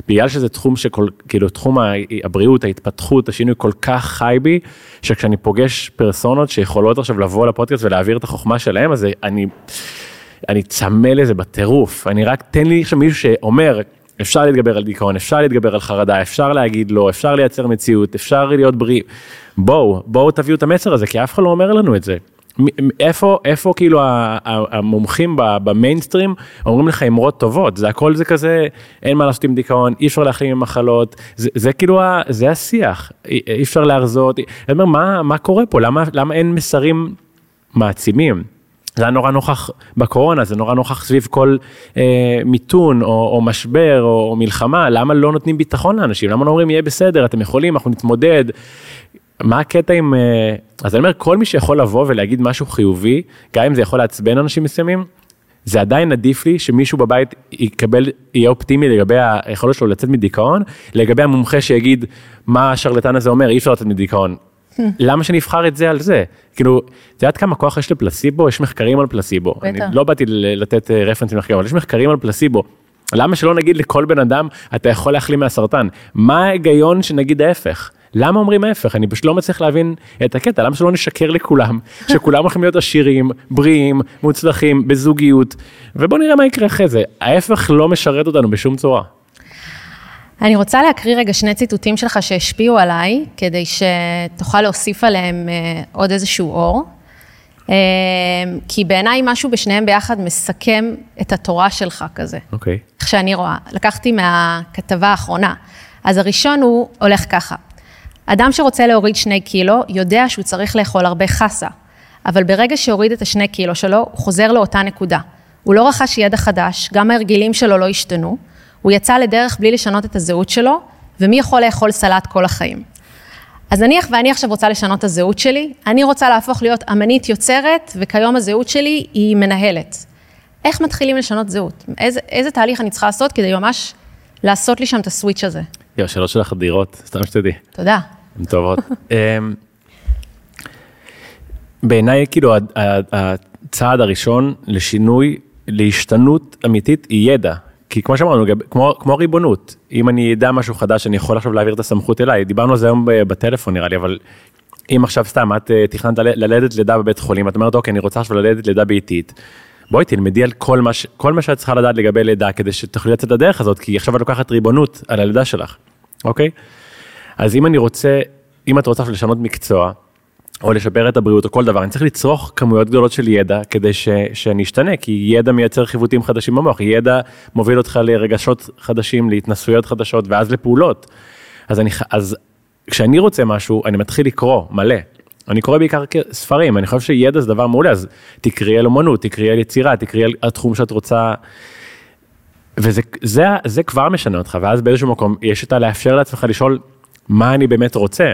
בגלל שזה תחום שכל כאילו תחום הבריאות ההתפתחות השינוי כל כך חי בי שכשאני פוגש פרסונות שיכולות עכשיו לבוא לפודקאסט ולהעביר את החוכמה שלהם אז אני. אני צמא לזה בטירוף, אני רק, תן לי עכשיו מישהו שאומר, אפשר להתגבר על דיכאון, אפשר להתגבר על חרדה, אפשר להגיד לא, אפשר לייצר מציאות, אפשר להיות בריאים. בואו, בואו תביאו את המסר הזה, כי אף אחד לא אומר לנו את זה. איפה, איפה כאילו המומחים במיינסטרים אומרים לך אמרות טובות, זה הכל זה כזה, אין מה לעשות עם דיכאון, אי אפשר להחלים עם מחלות, זה, זה כאילו, זה השיח, אי אפשר להרזות, אני אומר, מה, מה קורה פה, למה, למה אין מסרים מעצימים? זה היה נורא נוכח בקורונה, זה נורא נוכח סביב כל אה, מיתון או, או משבר או, או מלחמה, למה לא נותנים ביטחון לאנשים? למה לא אומרים יהיה בסדר, אתם יכולים, אנחנו נתמודד. מה הקטע עם, אה, אז אני אומר, כל מי שיכול לבוא ולהגיד משהו חיובי, גם אם זה יכול לעצבן אנשים מסוימים, זה עדיין עדיף לי שמישהו בבית יקבל, יהיה אופטימי לגבי היכולת שלו לצאת מדיכאון, לגבי המומחה שיגיד מה השרלטן הזה אומר, אי אפשר לצאת מדיכאון. למה שנבחר את זה על זה? כאילו, את יודעת כמה כוח יש לפלסיבו? יש מחקרים על פלסיבו. בטח. אני לא באתי לתת אה, למחקרים, אבל יש מחקרים על פלסיבו. למה שלא נגיד לכל בן אדם, אתה יכול להחלים מהסרטן? מה ההיגיון שנגיד ההפך? למה אומרים ההפך? אני פשוט לא מצליח להבין את הקטע, למה שלא נשקר לכולם, שכולם הולכים להיות עשירים, בריאים, מוצלחים, בזוגיות, ובוא נראה מה יקרה אחרי זה. ההפך לא משרת אותנו בשום צורה. אני רוצה להקריא רגע שני ציטוטים שלך שהשפיעו עליי, כדי שתוכל להוסיף עליהם אה, עוד איזשהו אור. אה, כי בעיניי משהו בשניהם ביחד מסכם את התורה שלך כזה. אוקיי. Okay. איך שאני רואה. לקחתי מהכתבה האחרונה. אז הראשון הוא הולך ככה. אדם שרוצה להוריד שני קילו, יודע שהוא צריך לאכול הרבה חסה. אבל ברגע שהוריד את השני קילו שלו, הוא חוזר לאותה נקודה. הוא לא רכש ידע חדש, גם ההרגלים שלו לא השתנו. הוא יצא לדרך בלי לשנות את הזהות שלו, ומי יכול לאכול סלט כל החיים? אז נניח ואני עכשיו רוצה לשנות את הזהות שלי, אני רוצה להפוך להיות אמנית יוצרת, וכיום הזהות שלי היא מנהלת. איך מתחילים לשנות זהות? איזה, איזה תהליך אני צריכה לעשות כדי ממש לעשות לי שם את הסוויץ' הזה? יו, השאלות שלך אדירות, סתם שתדעי. תודה. הן טובות. אמ, בעיניי, כאילו, הצעד הראשון לשינוי, להשתנות אמיתית, היא ידע. כי כמו שאמרנו, כמו, כמו ריבונות, אם אני אדע משהו חדש, אני יכול עכשיו להעביר את הסמכות אליי. דיברנו על זה היום בטלפון נראה לי, אבל אם עכשיו סתם את אה, תכננת ללדת לידה בבית חולים, את אומרת, אוקיי, אני רוצה עכשיו ללדת לידה ביתית. בואי תלמדי על כל מה, ש... כל מה שאת צריכה לדעת לגבי לידה, כדי שתוכלי לצאת לדרך הזאת, כי עכשיו את לוקחת ריבונות על הלידה שלך, אוקיי? אז אם אני רוצה, אם את רוצה לשנות מקצוע, או לשפר את הבריאות או כל דבר, אני צריך לצרוך כמויות גדולות של ידע כדי ש, שאני אשתנה, כי ידע מייצר חיווטים חדשים במוח, ידע מוביל אותך לרגשות חדשים, להתנסויות חדשות ואז לפעולות. אז, אני, אז כשאני רוצה משהו, אני מתחיל לקרוא מלא. אני קורא בעיקר ספרים, אני חושב שידע זה דבר מעולה, אז תקראי על אומנות, תקראי על יצירה, תקראי על התחום שאת רוצה. וזה זה, זה כבר משנה אותך, ואז באיזשהו מקום יש את הלאפשר לעצמך לשאול מה אני באמת רוצה.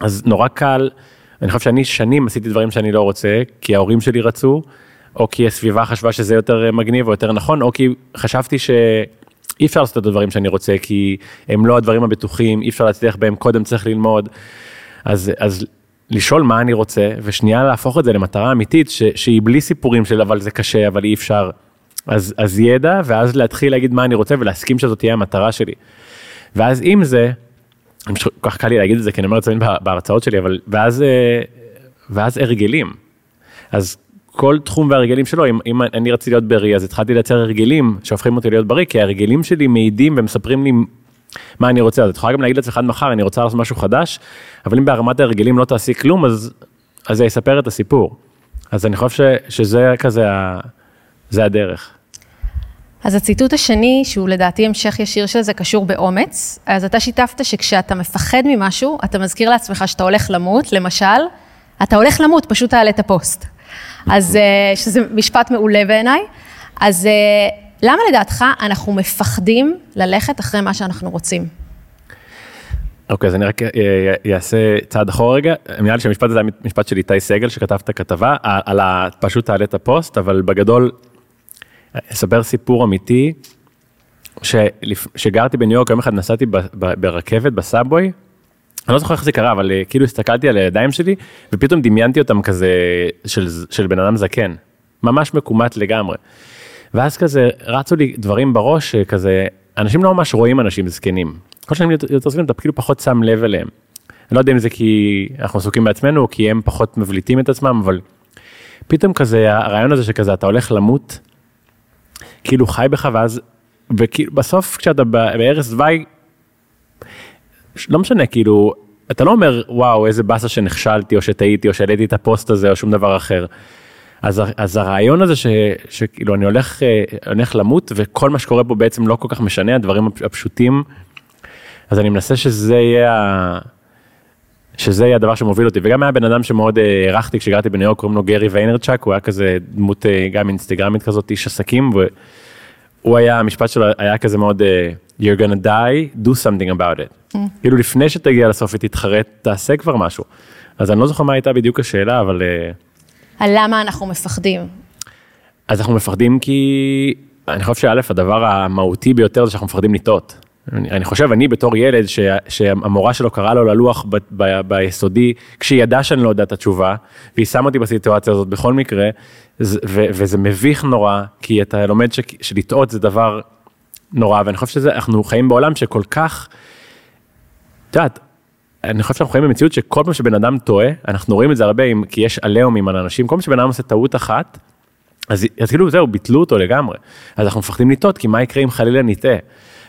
אז נורא קל. אני חושב שאני שנים עשיתי דברים שאני לא רוצה, כי ההורים שלי רצו, או כי הסביבה חשבה שזה יותר מגניב או יותר נכון, או כי חשבתי שאי אפשר לעשות את הדברים שאני רוצה, כי הם לא הדברים הבטוחים, אי אפשר להצליח בהם, קודם צריך ללמוד. אז, אז לשאול מה אני רוצה, ושנייה להפוך את זה למטרה אמיתית, ש, שהיא בלי סיפורים של אבל זה קשה, אבל אי אפשר. אז, אז ידע, ואז להתחיל להגיד מה אני רוצה ולהסכים שזאת תהיה המטרה שלי. ואז עם זה, כל כך קל לי להגיד את זה, כי אני אומר את זה בהרצאות שלי, אבל ואז, אה, ואז הרגלים. אז כל תחום וההרגלים שלו, אם, אם אני רציתי להיות בריא, אז התחלתי לייצר הרגלים שהופכים אותי להיות בריא, כי ההרגלים שלי מעידים ומספרים לי מה אני רוצה, אז את יכולה גם להגיד לעצמך עד מחר, אני רוצה לעשות משהו חדש, אבל אם בהרמת ההרגלים לא תעשי כלום, אז, אז זה יספר את הסיפור. אז אני חושב ש, שזה כזה, זה הדרך. אז הציטוט השני, שהוא לדעתי המשך ישיר של זה, קשור באומץ, אז אתה שיתפת שכשאתה מפחד ממשהו, אתה מזכיר לעצמך שאתה הולך למות, למשל, אתה הולך למות, פשוט תעלה את הפוסט. אז אה, שזה משפט מעולה בעיניי. אז אה, למה לדעתך אנחנו מפחדים ללכת אחרי מה שאנחנו רוצים? אוקיי, אז אני רק אעשה צעד אחורה רגע. נראה לי שהמשפט הזה היה משפט של איתי סגל, שכתב את הכתבה, על. פשוט תעלה את הפוסט, אבל בגדול, אספר סיפור אמיתי, שגרתי בניו יורק, יום אחד נסעתי ברכבת, בסאבווי, אני לא זוכר איך זה קרה, אבל כאילו הסתכלתי על הידיים שלי, ופתאום דמיינתי אותם כזה של, של בן אדם זקן, ממש מקומט לגמרי. ואז כזה רצו לי דברים בראש, כזה, אנשים לא ממש רואים אנשים זקנים. כל שנים יותר זקנים, אתה כאילו פחות שם לב אליהם. אני לא יודע אם זה כי אנחנו עסוקים בעצמנו, או כי הם פחות מבליטים את עצמם, אבל פתאום כזה, הרעיון הזה שכזה, אתה הולך למות, כאילו חי בך, ואז, וכאילו, בסוף כשאתה בערש דווי, לא משנה, כאילו, אתה לא אומר, וואו, איזה באסה שנכשלתי, או שטעיתי, או שהעליתי את הפוסט הזה, או שום דבר אחר. אז, אז הרעיון הזה ש, שכאילו אני הולך, אה, הולך למות וכל מה שקורה פה בעצם לא כל כך משנה, הדברים הפשוטים, אז אני מנסה שזה יהיה. שזה יהיה הדבר שמוביל אותי, וגם היה בן אדם שמאוד אה, הערכתי כשגרתי בניו יורק, קוראים לו גרי ויינרצ'וק, הוא היה כזה דמות אה, גם אינסטגרמית כזאת, איש עסקים, והוא היה, המשפט שלו היה כזה מאוד, you're gonna die, do something about it. Mm. כאילו לפני שתגיע לסוף ותתחרט, תעשה כבר משהו. אז אני לא זוכר מה הייתה בדיוק השאלה, אבל... על למה אנחנו מפחדים. אז אנחנו מפחדים כי, אני חושב שא', הדבר המהותי ביותר זה שאנחנו מפחדים לטעות. אני, אני חושב, אני בתור ילד, ש, שהמורה שלו קראה לו ללוח ב, ב, ביסודי, כשהיא ידעה שאני לא יודע את התשובה, והיא שמה אותי בסיטואציה הזאת בכל מקרה, ו, וזה מביך נורא, כי אתה לומד ש, שלטעות זה דבר נורא, ואני חושב שאנחנו חיים בעולם שכל כך, את יודעת, אני חושב שאנחנו חיים במציאות שכל פעם שבן אדם טועה, אנחנו רואים את זה הרבה, כי יש עליהומים על אנשים, כל פעם שבן אדם עושה טעות אחת, אז, אז כאילו זהו, ביטלו אותו לגמרי. אז אנחנו מפחדים לטעות, כי מה יקרה אם חלילה נטעה?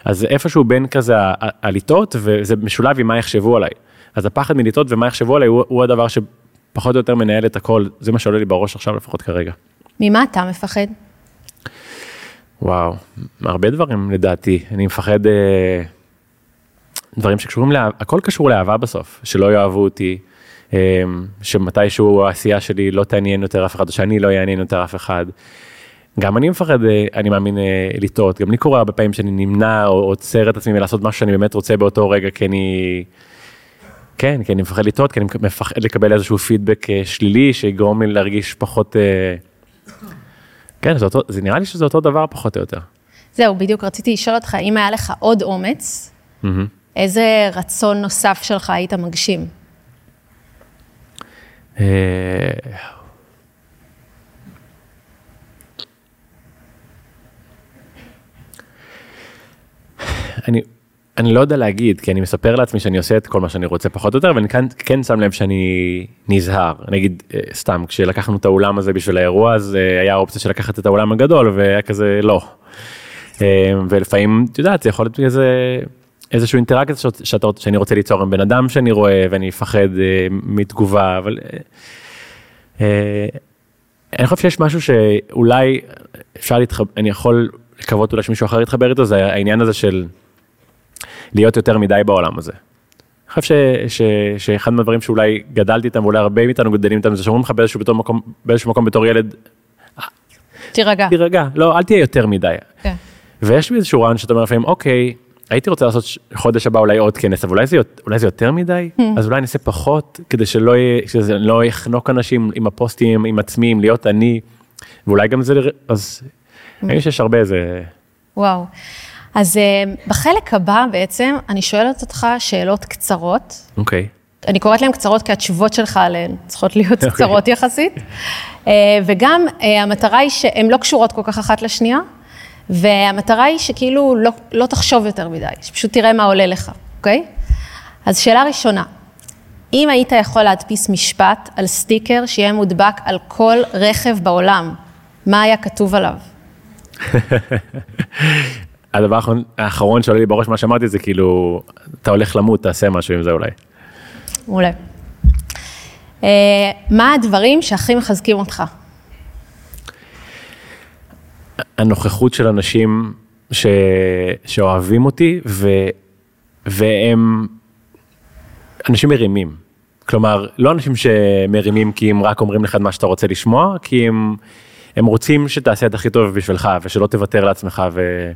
אז איפשהו בין כזה הלטעות, וזה משולב עם מה יחשבו עליי. אז הפחד מלטעות ומה יחשבו עליי הוא, הוא הדבר שפחות או יותר מנהל את הכל, זה מה שעולה לי בראש עכשיו לפחות כרגע. ממה אתה מפחד? וואו, הרבה דברים לדעתי. אני מפחד... אה, דברים שקשורים, לה... הכל קשור לאהבה בסוף, שלא יאהבו אותי, אמ, שמתישהו העשייה שלי לא תעניין יותר אף אחד, או שאני לא אעניין יותר אף אחד. גם אני מפחד, אה, אני מאמין, אה, לטעות, גם לי קורה הרבה פעמים שאני נמנע או עוצר את עצמי מלעשות משהו שאני באמת רוצה באותו רגע, כי אני... כן, כי אני מפחד לטעות, כי אני מפחד לקבל איזשהו פידבק אה, שלילי שיגרום לי להרגיש פחות... כן, זה, אותו, זה נראה לי שזה אותו דבר פחות או יותר. זהו, בדיוק רציתי לשאול אותך, אם היה לך עוד אומץ, mm-hmm. איזה רצון נוסף שלך היית מגשים? אני, אני לא יודע להגיד, כי אני מספר לעצמי שאני עושה את כל מה שאני רוצה פחות או יותר, ואני כאן כן שם לב שאני נזהר. נגיד, אה, סתם, כשלקחנו את האולם הזה בשביל האירוע, אז אה, היה אופציה של לקחת את האולם הגדול, והיה כזה לא. ולפעמים, את יודעת, זה יכול להיות כזה... איזושהי אינטראקציה שאתה, שאני רוצה ליצור עם בן אדם שאני רואה ואני אפחד אה, מתגובה, אבל אה, אה, אני חושב שיש משהו שאולי אפשר להתחבר, אני יכול לקוות אולי שמישהו אחר יתחבר איתו, זה העניין הזה של להיות יותר מדי בעולם הזה. אני חושב ש, ש, שאחד מהדברים שאולי גדלתי איתם, ואולי הרבה מאיתנו גדלים איתם, זה שאומרים לך באיזשהו, מקום, באיזשהו מקום בתור ילד, תירגע. תירגע, לא, אל תהיה יותר מדי. כן. ויש לי איזשהו רעיון שאתה אומר לפעמים, אוקיי, הייתי רוצה לעשות חודש הבא אולי עוד כנס, אבל אולי זה, אולי זה יותר מדי, hmm. אז אולי אני אעשה פחות, כדי שלא שזה לא יחנוק אנשים עם הפוסטים, עם עצמי, להיות אני, ואולי גם זה, אז אני חושב שיש הרבה איזה... וואו. אז אה, בחלק הבא בעצם, אני שואלת אותך שאלות קצרות. אוקיי. Okay. אני קוראת להן קצרות כי התשובות שלך עליהן צריכות להיות okay. אוקיי. קצרות יחסית. אה, וגם אה, המטרה היא שהן לא קשורות כל כך אחת לשנייה, והמטרה היא שכאילו לא, לא תחשוב יותר מדי, שפשוט תראה מה עולה לך, אוקיי? אז שאלה ראשונה, אם היית יכול להדפיס משפט על סטיקר שיהיה מודבק על כל רכב בעולם, מה היה כתוב עליו? הדבר האחרון- האחרון שעולה לי בראש, מה שאמרתי, זה כאילו, אתה הולך למות, תעשה משהו עם זה אולי. מעולה. אה, מה הדברים שהכי מחזקים אותך? הנוכחות של אנשים ש... שאוהבים אותי, ו... והם אנשים מרימים. כלומר, לא אנשים שמרימים כי הם רק אומרים לך את מה שאתה רוצה לשמוע, כי הם, הם רוצים שתעשה את הכי טוב בשבילך, ושלא תוותר לעצמך. ו...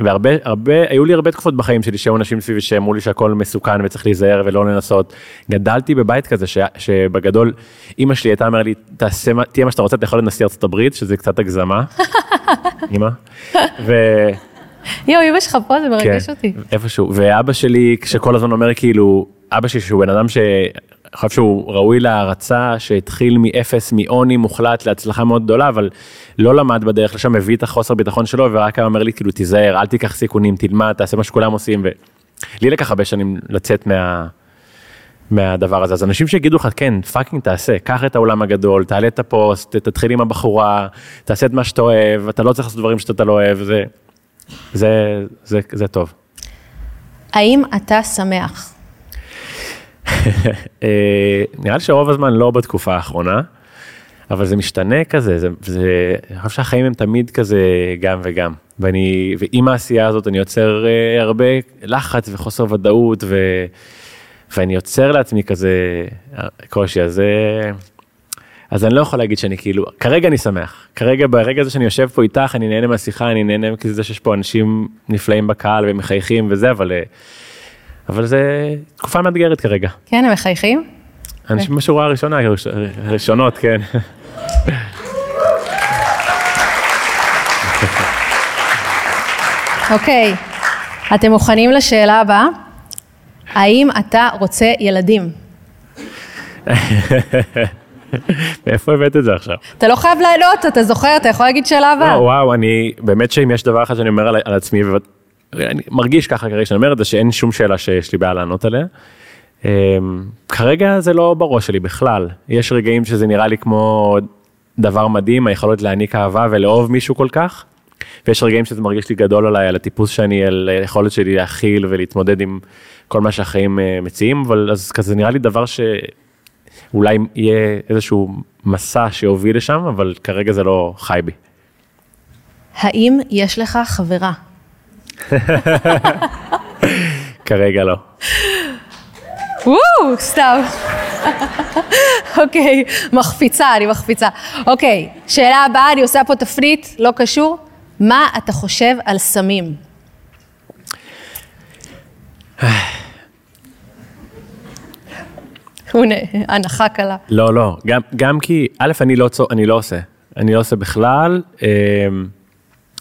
והרבה, הרבה, היו לי הרבה תקופות בחיים שלי שהיו אנשים סביבי שאמרו לי שהכל מסוכן וצריך להיזהר ולא לנסות. גדלתי בבית כזה ש, שבגדול אימא שלי הייתה אומרת לי, תעשה, מה- תהיה מה שאתה רוצה, אתה יכול להיות נשיא ארצות הברית, שזה קצת הגזמה. אימא. ו... יואו, אמא שלך פה, זה מרגש כן, אותי. איפשהו, ואבא שלי שכל הזמן אומר כאילו, אבא שלי שהוא בן אדם שאני חושב שהוא ראוי להערצה, שהתחיל מאפס, מעוני מוחלט להצלחה מאוד גדולה, אבל לא למד בדרך לשם, מביא את החוסר ביטחון שלו, ורק היה אומר לי כאילו תיזהר, אל תיקח סיכונים, תלמד, תעשה מה שכולם עושים, ולי לקח הרבה שנים לצאת מה... מהדבר הזה. אז אנשים שיגידו לך, כן, fucking תעשה, קח את האולם הגדול, תעלה את הפוסט, תתחיל עם הבחורה, תעשה את מה שאתה אוהב, אתה לא צריך לעשות דברים שאתה לא אוהב, זה, זה, זה, זה טוב. האם אתה שמח? אה, נראה לי שרוב הזמן לא בתקופה האחרונה, אבל זה משתנה כזה, זה, זה, אני חושב שהחיים הם תמיד כזה גם וגם. ואני, ועם העשייה הזאת אני יוצר אה, הרבה לחץ וחוסר ודאות, ו, ואני יוצר לעצמי כזה אה, קושי, אז, אה, אז אני לא יכול להגיד שאני כאילו, כרגע אני שמח. כרגע, ברגע הזה שאני יושב פה איתך, אני נהנה מהשיחה, אני נהנה מזה שיש פה אנשים נפלאים בקהל ומחייכים וזה, אבל, אה, אבל זה תקופה מאתגרת כרגע. כן, הם מחייכים? אנשים בשורה הראשונה, ראש- ראשונות, כן. אוקיי, אתם מוכנים לשאלה הבאה? האם אתה רוצה ילדים? מאיפה הבאת את זה עכשיו? אתה לא חייב לענות, אתה זוכר, אתה יכול להגיד שאלה לא, הבאה. וואו, אני, באמת שאם יש דבר אחד שאני אומר על, על עצמי, ואני מרגיש ככה כרגע שאני אומר את זה, שאין שום שאלה שיש לי בעיה לענות עליה. אמ, כרגע זה לא בראש שלי בכלל. יש רגעים שזה נראה לי כמו דבר מדהים, היכולת להעניק אהבה ולאהוב מישהו כל כך. ויש רגעים שזה מרגיש לי גדול עליי, על הטיפוס שאני, על היכולת שלי להכיל ולהתמודד עם כל מה שהחיים אה, מציעים, אבל אז כזה נראה לי דבר שאולי יהיה איזשהו מסע שיוביל לשם, אבל כרגע זה לא חי בי. האם יש לך חברה? כרגע לא. וואו, סתם. אוקיי, מחפיצה, אני מחפיצה. אוקיי, שאלה הבאה, אני עושה פה תפנית, לא קשור. מה אתה חושב על סמים? הנה, הנחה קלה. לא, לא, גם, גם כי, א', אני לא, אני לא עושה, אני לא עושה בכלל, אמ,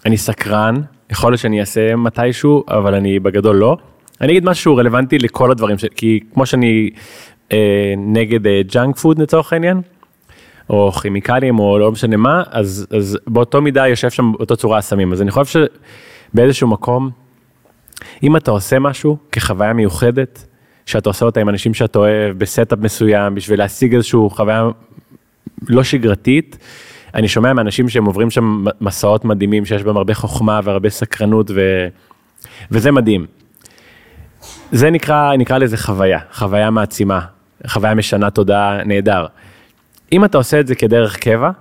אני סקרן, יכול להיות שאני אעשה מתישהו, אבל אני בגדול לא. אני אגיד משהו רלוונטי לכל הדברים, ש... כי כמו שאני אה, נגד אה, junk food לצורך העניין, או כימיקלים, או לא משנה מה, אז, אז באותו מידה יושב שם באותה צורה הסמים. אז אני חושב שבאיזשהו מקום, אם אתה עושה משהו כחוויה מיוחדת, שאתה עושה אותה עם אנשים שאתה אוהב, ב setup מסוים, בשביל להשיג איזושהי חוויה לא שגרתית, אני שומע מאנשים שהם עוברים שם מסעות מדהימים, שיש בהם הרבה חוכמה והרבה סקרנות, ו... וזה מדהים. זה נקרא, נקרא לזה חוויה, חוויה מעצימה, חוויה משנה תודעה, נהדר. אם אתה עושה את זה כדרך קבע,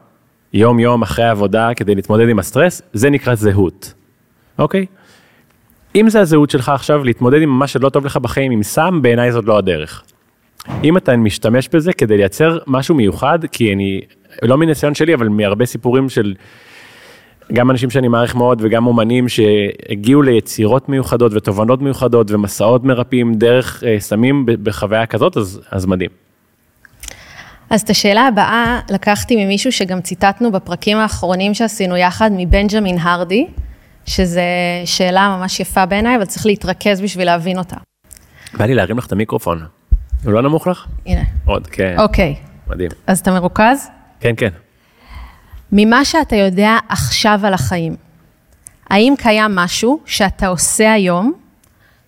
יום יום אחרי העבודה כדי להתמודד עם הסטרס, זה נקרא זהות, אוקיי? אם זה הזהות שלך עכשיו להתמודד עם מה שלא טוב לך בחיים עם סם, בעיניי זאת לא הדרך. אם אתה משתמש בזה כדי לייצר משהו מיוחד, כי אני, לא מניסיון שלי, אבל מהרבה סיפורים של גם אנשים שאני מעריך מאוד וגם אומנים שהגיעו ליצירות מיוחדות ותובנות מיוחדות ומסעות מרפאים דרך אה, סמים בחוויה כזאת, אז, אז מדהים. אז את השאלה הבאה לקחתי ממישהו שגם ציטטנו בפרקים האחרונים שעשינו יחד, מבנג'מין הרדי, שזו שאלה ממש יפה בעיניי, אבל צריך להתרכז בשביל להבין אותה. בא לי להרים לך את המיקרופון. הוא לא נמוך לך? הנה. עוד, כן, אוקיי, מדהים. אז אתה מרוכז? כן, כן. ממה שאתה יודע עכשיו על החיים, האם קיים משהו שאתה עושה היום,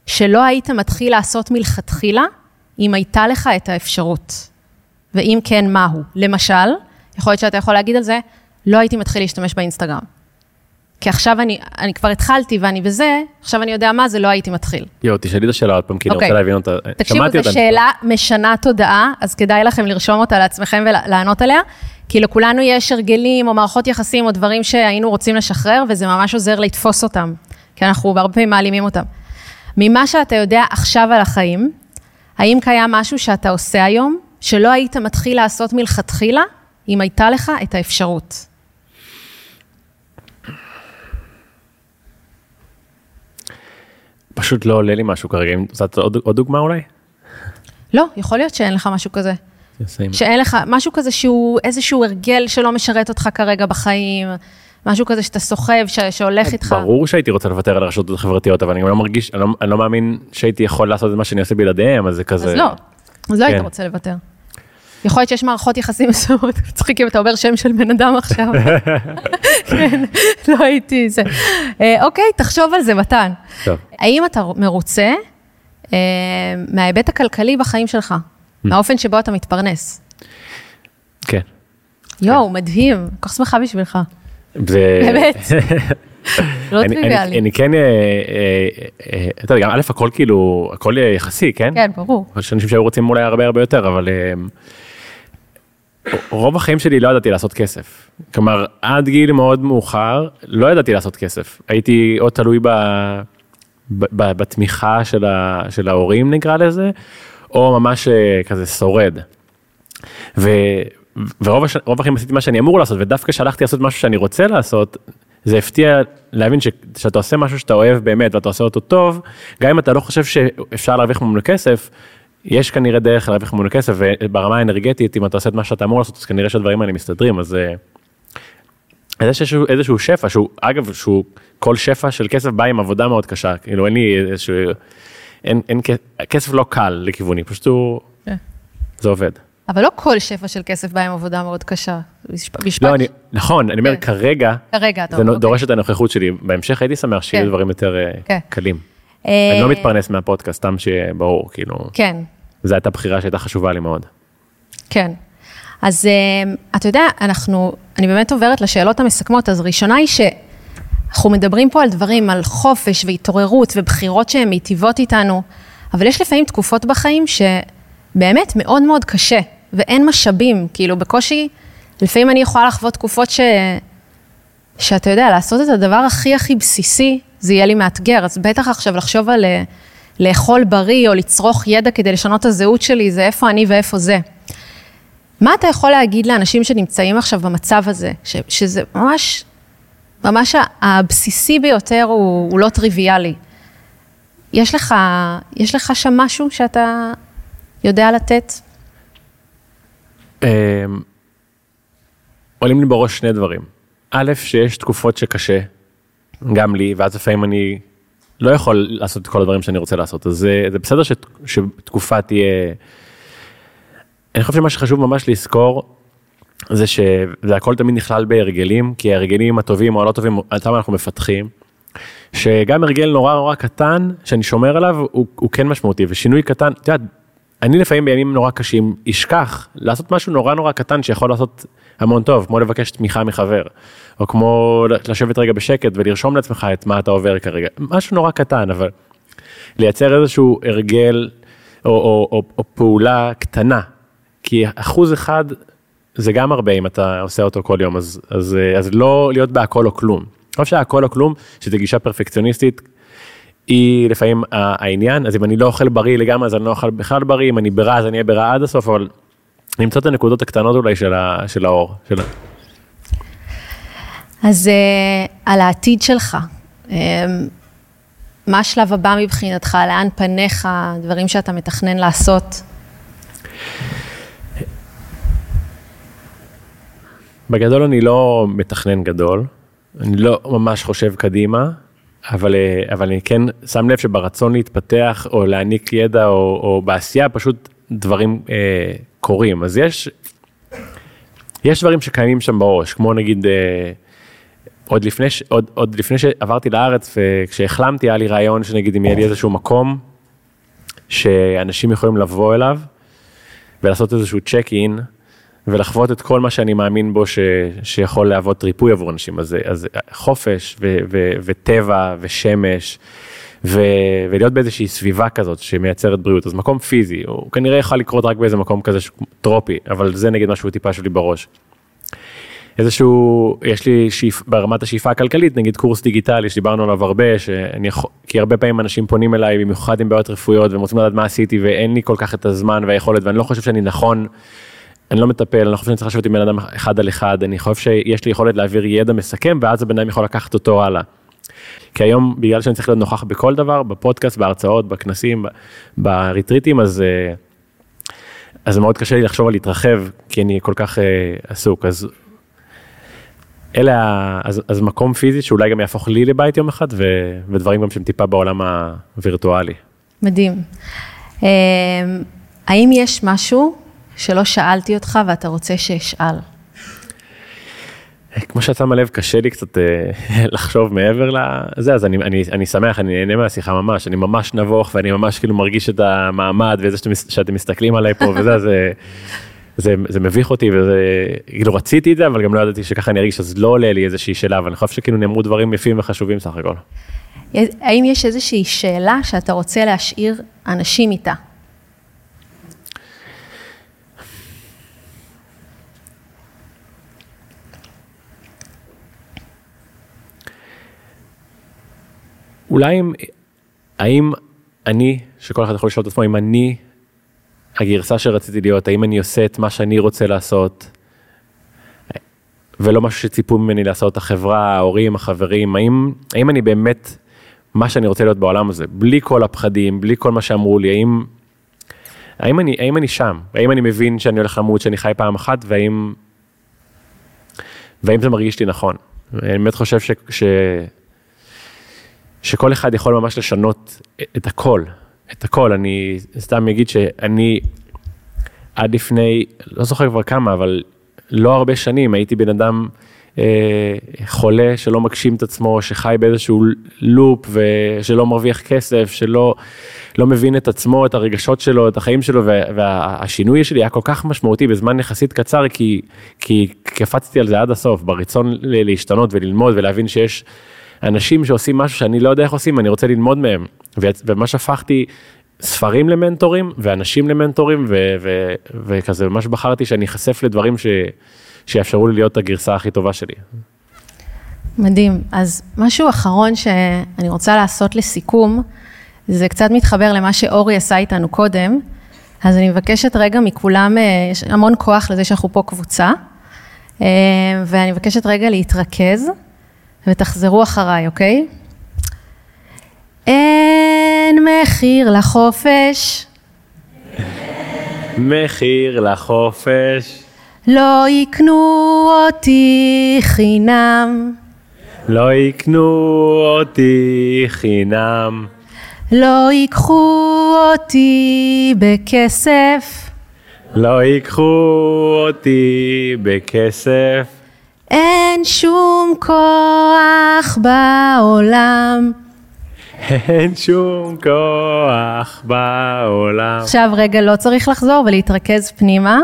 שלא היית מתחיל לעשות מלכתחילה, אם הייתה לך את האפשרות? ואם כן, מהו? למשל, יכול להיות שאתה יכול להגיד על זה, לא הייתי מתחיל להשתמש באינסטגרם. כי עכשיו אני, אני כבר התחלתי ואני בזה, עכשיו אני יודע מה זה, לא הייתי מתחיל. יואו, תשאלי את השאלה עוד פעם, כי אני אוקיי. רוצה להבין אותה. תקשיבו, שמעתי זו. שאלה משנה תודעה, אז כדאי לכם לרשום אותה לעצמכם ולענות עליה, כי לכולנו יש הרגלים או מערכות יחסים או דברים שהיינו רוצים לשחרר, וזה ממש עוזר לתפוס אותם, כי אנחנו הרבה פעמים מעלימים אותם. ממה שאתה יודע עכשיו על החיים, האם קיים משהו שאתה עושה היום, שלא היית מתחיל לעשות מלכתחילה, אם הייתה לך את האפשרות? פשוט לא עולה לי משהו כרגע. אם את רוצה עוד עוד דוגמה אולי? לא, יכול להיות שאין לך משהו כזה. שאין לך משהו כזה שהוא איזשהו הרגל שלא משרת אותך כרגע בחיים, משהו כזה שאתה סוחב, ש, שהולך איתך. ברור שהייתי רוצה לוותר על הרשתות החברתיות, אבל אני גם לא מרגיש, אני לא, אני לא מאמין שהייתי יכול לעשות את מה שאני עושה בלעדיהם, אז זה כזה... אז לא, אז לא היית כן. רוצה לוותר. יכול להיות שיש מערכות יחסים מסוימות, מצחיקים, אתה אומר שם של בן אדם עכשיו. כן, לא הייתי זה. אה, אוקיי, תחשוב על זה, מתן. טוב. האם אתה מרוצה אה, מההיבט הכלכלי בחיים שלך? Mm. מהאופן שבו אתה מתפרנס? כן. יואו, מדהים, כל כך שמחה בשבילך. באמת. לא טריוויאלי. אני כן, אה, אתה יודע, גם א', הכל כאילו, הכל יחסי, כן? כן, ברור. יש אנשים שהיו רוצים אולי הרבה הרבה יותר, אבל רוב החיים שלי לא ידעתי לעשות כסף. כלומר, עד גיל מאוד מאוחר, לא ידעתי לעשות כסף. הייתי או תלוי ב, ב, ב, בתמיכה של, ה, של ההורים, נקרא לזה, או ממש אה, כזה שורד. ו, ורוב הש, החיים עשיתי מה שאני אמור לעשות, ודווקא כשהלכתי לעשות משהו שאני רוצה לעשות, זה הפתיע להבין ש, שאתה עושה משהו שאתה אוהב באמת ואתה עושה אותו טוב, גם אם אתה לא חושב שאפשר להרוויח ממנו כסף, יש כנראה דרך להרוויח ממנו כסף, וברמה האנרגטית, אם אתה עושה את מה שאתה אמור לעשות, אז כנראה שהדברים האלה מסתדרים, אז... אה, אז יש איזשהו, איזשהו שפע, שהוא, אגב, שהוא, כל שפע של כסף בא עם עבודה מאוד קשה, כאילו אין לי איזשהו, אין, אין, כסף לא קל לכיווני, פשוט הוא, כן. זה עובד. אבל לא כל שפע של כסף בא עם עבודה מאוד קשה. משפ- משפט לא, אני, נכון, אני אומר, כן. כרגע, כרגע זה אומר, אוקיי. דורש את הנוכחות שלי, בהמשך הייתי שמח שיהיו כן. דברים יותר אה, כן. קלים. אה, אני לא מתפרנס מהפודקאסט, סתם שיהיה ברור, כאילו, כן, זו הייתה בחירה שהייתה חשובה לי מאוד. כן. אז אה, אתה יודע, אנחנו, אני באמת עוברת לשאלות המסכמות, אז ראשונה היא שאנחנו מדברים פה על דברים, על חופש והתעוררות ובחירות שהן מיטיבות איתנו, אבל יש לפעמים תקופות בחיים שבאמת מאוד מאוד קשה, ואין משאבים, כאילו בקושי, לפעמים אני יכולה לחוות תקופות ש... שאתה יודע, לעשות את הדבר הכי הכי בסיסי, זה יהיה לי מאתגר, אז בטח עכשיו לחשוב על אה, לאכול בריא או לצרוך ידע כדי לשנות את הזהות שלי, זה איפה אני ואיפה זה. מה אתה יכול להגיד לאנשים שנמצאים עכשיו במצב הזה, ש, שזה ממש, ממש הבסיסי ביותר הוא, הוא לא טריוויאלי. יש לך, יש לך שם משהו שאתה יודע לתת? אמ, עולים לי בראש שני דברים. א', שיש תקופות שקשה, גם לי, ואז לפעמים אני לא יכול לעשות את כל הדברים שאני רוצה לעשות, אז זה, זה בסדר שת, שתקופה תהיה... אני חושב שמה שחשוב ממש לזכור, זה שזה הכל תמיד נכלל בהרגלים, כי ההרגלים הטובים או הלא טובים, אותם אנחנו מפתחים. שגם הרגל נורא נורא קטן, שאני שומר עליו, הוא, הוא כן משמעותי, ושינוי קטן, את יודעת, אני לפעמים בימים נורא קשים, אשכח לעשות משהו נורא נורא קטן שיכול לעשות המון טוב, כמו לבקש תמיכה מחבר, או כמו לשבת רגע בשקט ולרשום לעצמך את מה אתה עובר כרגע, משהו נורא קטן, אבל לייצר איזשהו הרגל או, או, או, או פעולה קטנה, כי אחוז אחד זה גם הרבה אם אתה עושה אותו כל יום, אז, אז, אז לא להיות בהכל או כלום. אני חושב שהכל או כלום, שזו גישה פרפקציוניסטית, היא לפעמים העניין, אז אם אני לא אוכל בריא לגמרי, אז אני לא אוכל בכלל בריא, אם אני ברע, אז אני אהיה ברע עד הסוף, אבל למצוא את הנקודות הקטנות אולי של, ה, של האור. של... אז uh, על העתיד שלך, um, מה השלב הבא מבחינתך, לאן פניך, דברים שאתה מתכנן לעשות? בגדול אני לא מתכנן גדול, אני לא ממש חושב קדימה, אבל, אה, אבל אני כן שם לב שברצון להתפתח או להעניק ידע או, או בעשייה פשוט דברים אה, קורים. אז יש, יש דברים שקיימים שם בראש, כמו נגיד, אה, עוד לפני, עוד, עוד לפני שעברתי לארץ וכשהחלמתי היה לי רעיון שנגיד אם יהיה לי איזשהו מקום שאנשים יכולים לבוא אליו ולעשות איזשהו צ'ק אין ולחוות את כל מה שאני מאמין בו ש, שיכול להוות ריפוי עבור אנשים. אז, אז חופש ו, ו, וטבע ושמש. ו, ולהיות באיזושהי סביבה כזאת שמייצרת בריאות, אז מקום פיזי, הוא כנראה יכול לקרות רק באיזה מקום כזה טרופי, אבל זה נגיד משהו טיפה שלי בראש. איזשהו, יש לי שאיפ, ברמת השאיפה הכלכלית, נגיד קורס דיגיטלי שדיברנו עליו הרבה, שאני יכול, כי הרבה פעמים אנשים פונים אליי, במיוחד עם בעיות רפואיות, והם רוצים לדעת מה עשיתי, ואין לי כל כך את הזמן והיכולת, ואני לא חושב שאני נכון, אני לא מטפל, אני חושב שאני צריך לשבת עם בן אדם אחד על אחד, אני חושב שיש לי יכולת להעביר ידע מסכם, ואז הבן אדם יכול לקחת אותו הלאה. כי היום, בגלל שאני צריך להיות נוכח בכל דבר, בפודקאסט, בהרצאות, בכנסים, בריטריטים, אז... אה, אז מאוד קשה לי לחשוב על להתרחב, כי אני כל כך uh, עסוק. אז אלה, אז, אז מקום פיזי שאולי גם יהפוך לי לבית יום אחד, ו, ודברים גם שהם טיפה בעולם הווירטואלי. מדהים. אמ, האם יש משהו שלא שאלתי אותך ואתה רוצה שאשאל? כמו שאת שמה לב, קשה לי קצת אה, לחשוב מעבר לזה, אז אני, אני, אני שמח, אני נהנה מהשיחה ממש, אני ממש נבוך ואני ממש כאילו מרגיש את המעמד וזה שאתם, שאתם מסתכלים עליי פה וזה, זה, זה, זה מביך אותי וזה, כאילו רציתי את זה, אבל גם לא ידעתי שככה אני ארגיש, אז לא עולה לי איזושהי שאלה, אבל אני חושב שכאילו נאמרו דברים יפים וחשובים סך הכל. האם יש איזושהי שאלה שאתה רוצה להשאיר אנשים איתה? אולי אם, האם אני, שכל אחד יכול לשאול את עצמו, אם אני הגרסה שרציתי להיות, האם אני עושה את מה שאני רוצה לעשות, ולא משהו שציפו ממני לעשות, החברה, ההורים, החברים, האם, האם אני באמת מה שאני רוצה להיות בעולם הזה, בלי כל הפחדים, בלי כל מה שאמרו לי, האם, האם, אני, האם אני שם, האם אני מבין שאני הולך למות, שאני חי פעם אחת, והאם, והאם זה מרגיש לי נכון. אני באמת חושב ש, ש, שכל אחד יכול ממש לשנות את הכל, את הכל. אני סתם אגיד שאני עד לפני, לא זוכר כבר כמה, אבל לא הרבה שנים הייתי בן אדם אה, חולה שלא מגשים את עצמו, שחי באיזשהו לופ ושלא מרוויח כסף, שלא לא מבין את עצמו, את הרגשות שלו, את החיים שלו, והשינוי שלי היה כל כך משמעותי בזמן יחסית קצר, כי, כי קפצתי על זה עד הסוף, ברצון להשתנות וללמוד ולהבין שיש אנשים שעושים משהו שאני לא יודע איך עושים, אני רוצה ללמוד מהם. וממש הפכתי ספרים למנטורים ואנשים למנטורים, ו- ו- וכזה ממש בחרתי שאני אחשף לדברים ש- שיאפשרו לי להיות הגרסה הכי טובה שלי. מדהים. אז משהו אחרון שאני רוצה לעשות לסיכום, זה קצת מתחבר למה שאורי עשה איתנו קודם, אז אני מבקשת רגע מכולם, אה, יש המון כוח לזה שאנחנו פה קבוצה, אה, ואני מבקשת רגע להתרכז, ותחזרו אחריי, אוקיי? אין מחיר לחופש. מחיר לחופש. לא יקנו אותי חינם. לא יקנו אותי חינם. לא ייקחו אותי בכסף. לא ייקחו אותי בכסף. אין שום כוח בעולם. אין שום כוח בעולם. עכשיו רגע, לא צריך לחזור ולהתרכז פנימה.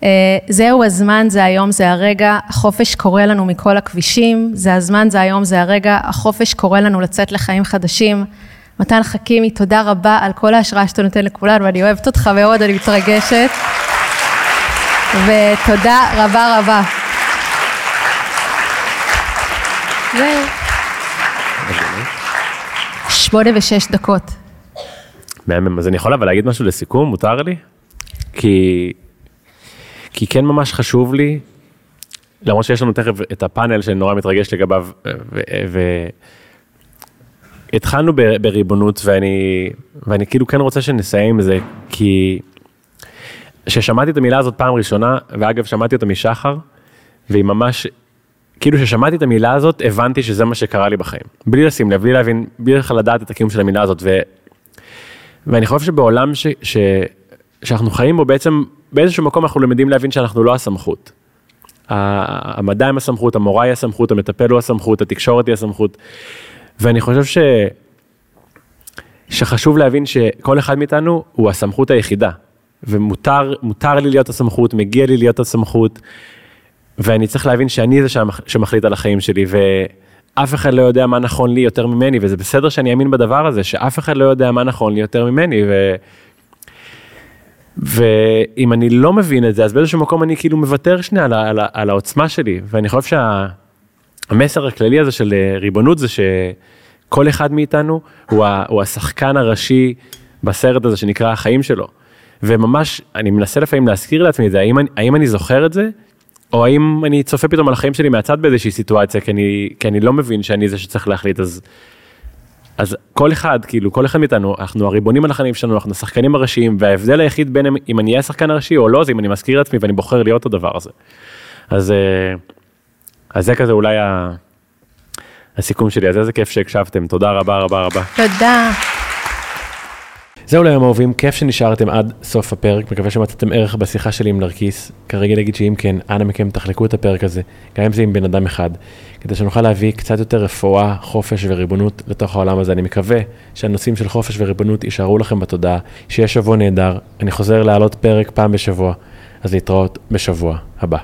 Uh, זהו הזמן, זה היום, זה הרגע, החופש קורא לנו מכל הכבישים, זה הזמן, זה היום, זה הרגע, החופש קורא לנו לצאת לחיים חדשים. מתן חכימי, תודה רבה על כל ההשראה שאתה נותן לכולנו, ואני אוהבת אותך מאוד, אני מתרגשת. ותודה רבה רבה. שמונה ושש דקות. מהמם, אז אני יכול אבל להגיד משהו לסיכום, מותר לי? כי, כי כן ממש חשוב לי, למרות שיש לנו תכף את הפאנל שאני נורא מתרגש לגביו, והתחלנו בריבונות ואני, ואני כאילו כן רוצה שנסיים עם זה, כי כששמעתי את המילה הזאת פעם ראשונה, ואגב שמעתי אותה משחר, והיא ממש כאילו ששמעתי את המילה הזאת, הבנתי שזה מה שקרה לי בחיים. בלי לשים לב, בלי להבין, בלי בכלל לדעת את הקיום של המילה הזאת. ו... ואני חושב שבעולם ש... ש... שאנחנו חיים בו בעצם, באיזשהו מקום אנחנו למדים להבין שאנחנו לא הסמכות. המדע הם הסמכות, המורה היא הסמכות, המטפל הוא הסמכות, התקשורת היא הסמכות. ואני חושב ש... שחשוב להבין שכל אחד מאיתנו הוא הסמכות היחידה. ומותר מותר לי להיות הסמכות, מגיע לי להיות הסמכות, ואני צריך להבין שאני זה שמח, שמחליט על החיים שלי, ואף אחד לא יודע מה נכון לי יותר ממני, וזה בסדר שאני אאמין בדבר הזה, שאף אחד לא יודע מה נכון לי יותר ממני, ו... ואם אני לא מבין את זה, אז באיזשהו מקום אני כאילו מוותר שנייה על, על, על העוצמה שלי, ואני חושב שהמסר הכללי הזה של אה, ריבונות זה שכל אחד מאיתנו הוא, ה, הוא השחקן הראשי בסרט הזה שנקרא החיים שלו. וממש, אני מנסה לפעמים להזכיר לעצמי את זה, האם, האם אני זוכר את זה, או האם אני צופה פתאום על החיים שלי מהצד באיזושהי סיטואציה, כי אני, כי אני לא מבין שאני זה שצריך להחליט, אז אז כל אחד, כאילו, כל אחד מאיתנו, אנחנו הריבונים על החיים שלנו, אנחנו השחקנים הראשיים, וההבדל היחיד בין אם אני אהיה השחקן הראשי או לא, זה אם אני מזכיר לעצמי ואני בוחר להיות הדבר הזה. אז, אה, אז זה כזה אולי ה... הסיכום שלי, אז איזה כיף שהקשבתם, תודה רבה רבה רבה. תודה. זהו ליום אהובים, כיף שנשארתם עד סוף הפרק, מקווה שמצאתם ערך בשיחה שלי עם נרקיס. כרגע נגיד שאם כן, אנא מכם תחלקו את הפרק הזה, גם אם זה עם בן אדם אחד, כדי שנוכל להביא קצת יותר רפואה, חופש וריבונות לתוך העולם הזה. אני מקווה שהנושאים של חופש וריבונות יישארו לכם בתודעה, שיהיה שבוע נהדר. אני חוזר להעלות פרק פעם בשבוע, אז להתראות בשבוע הבא.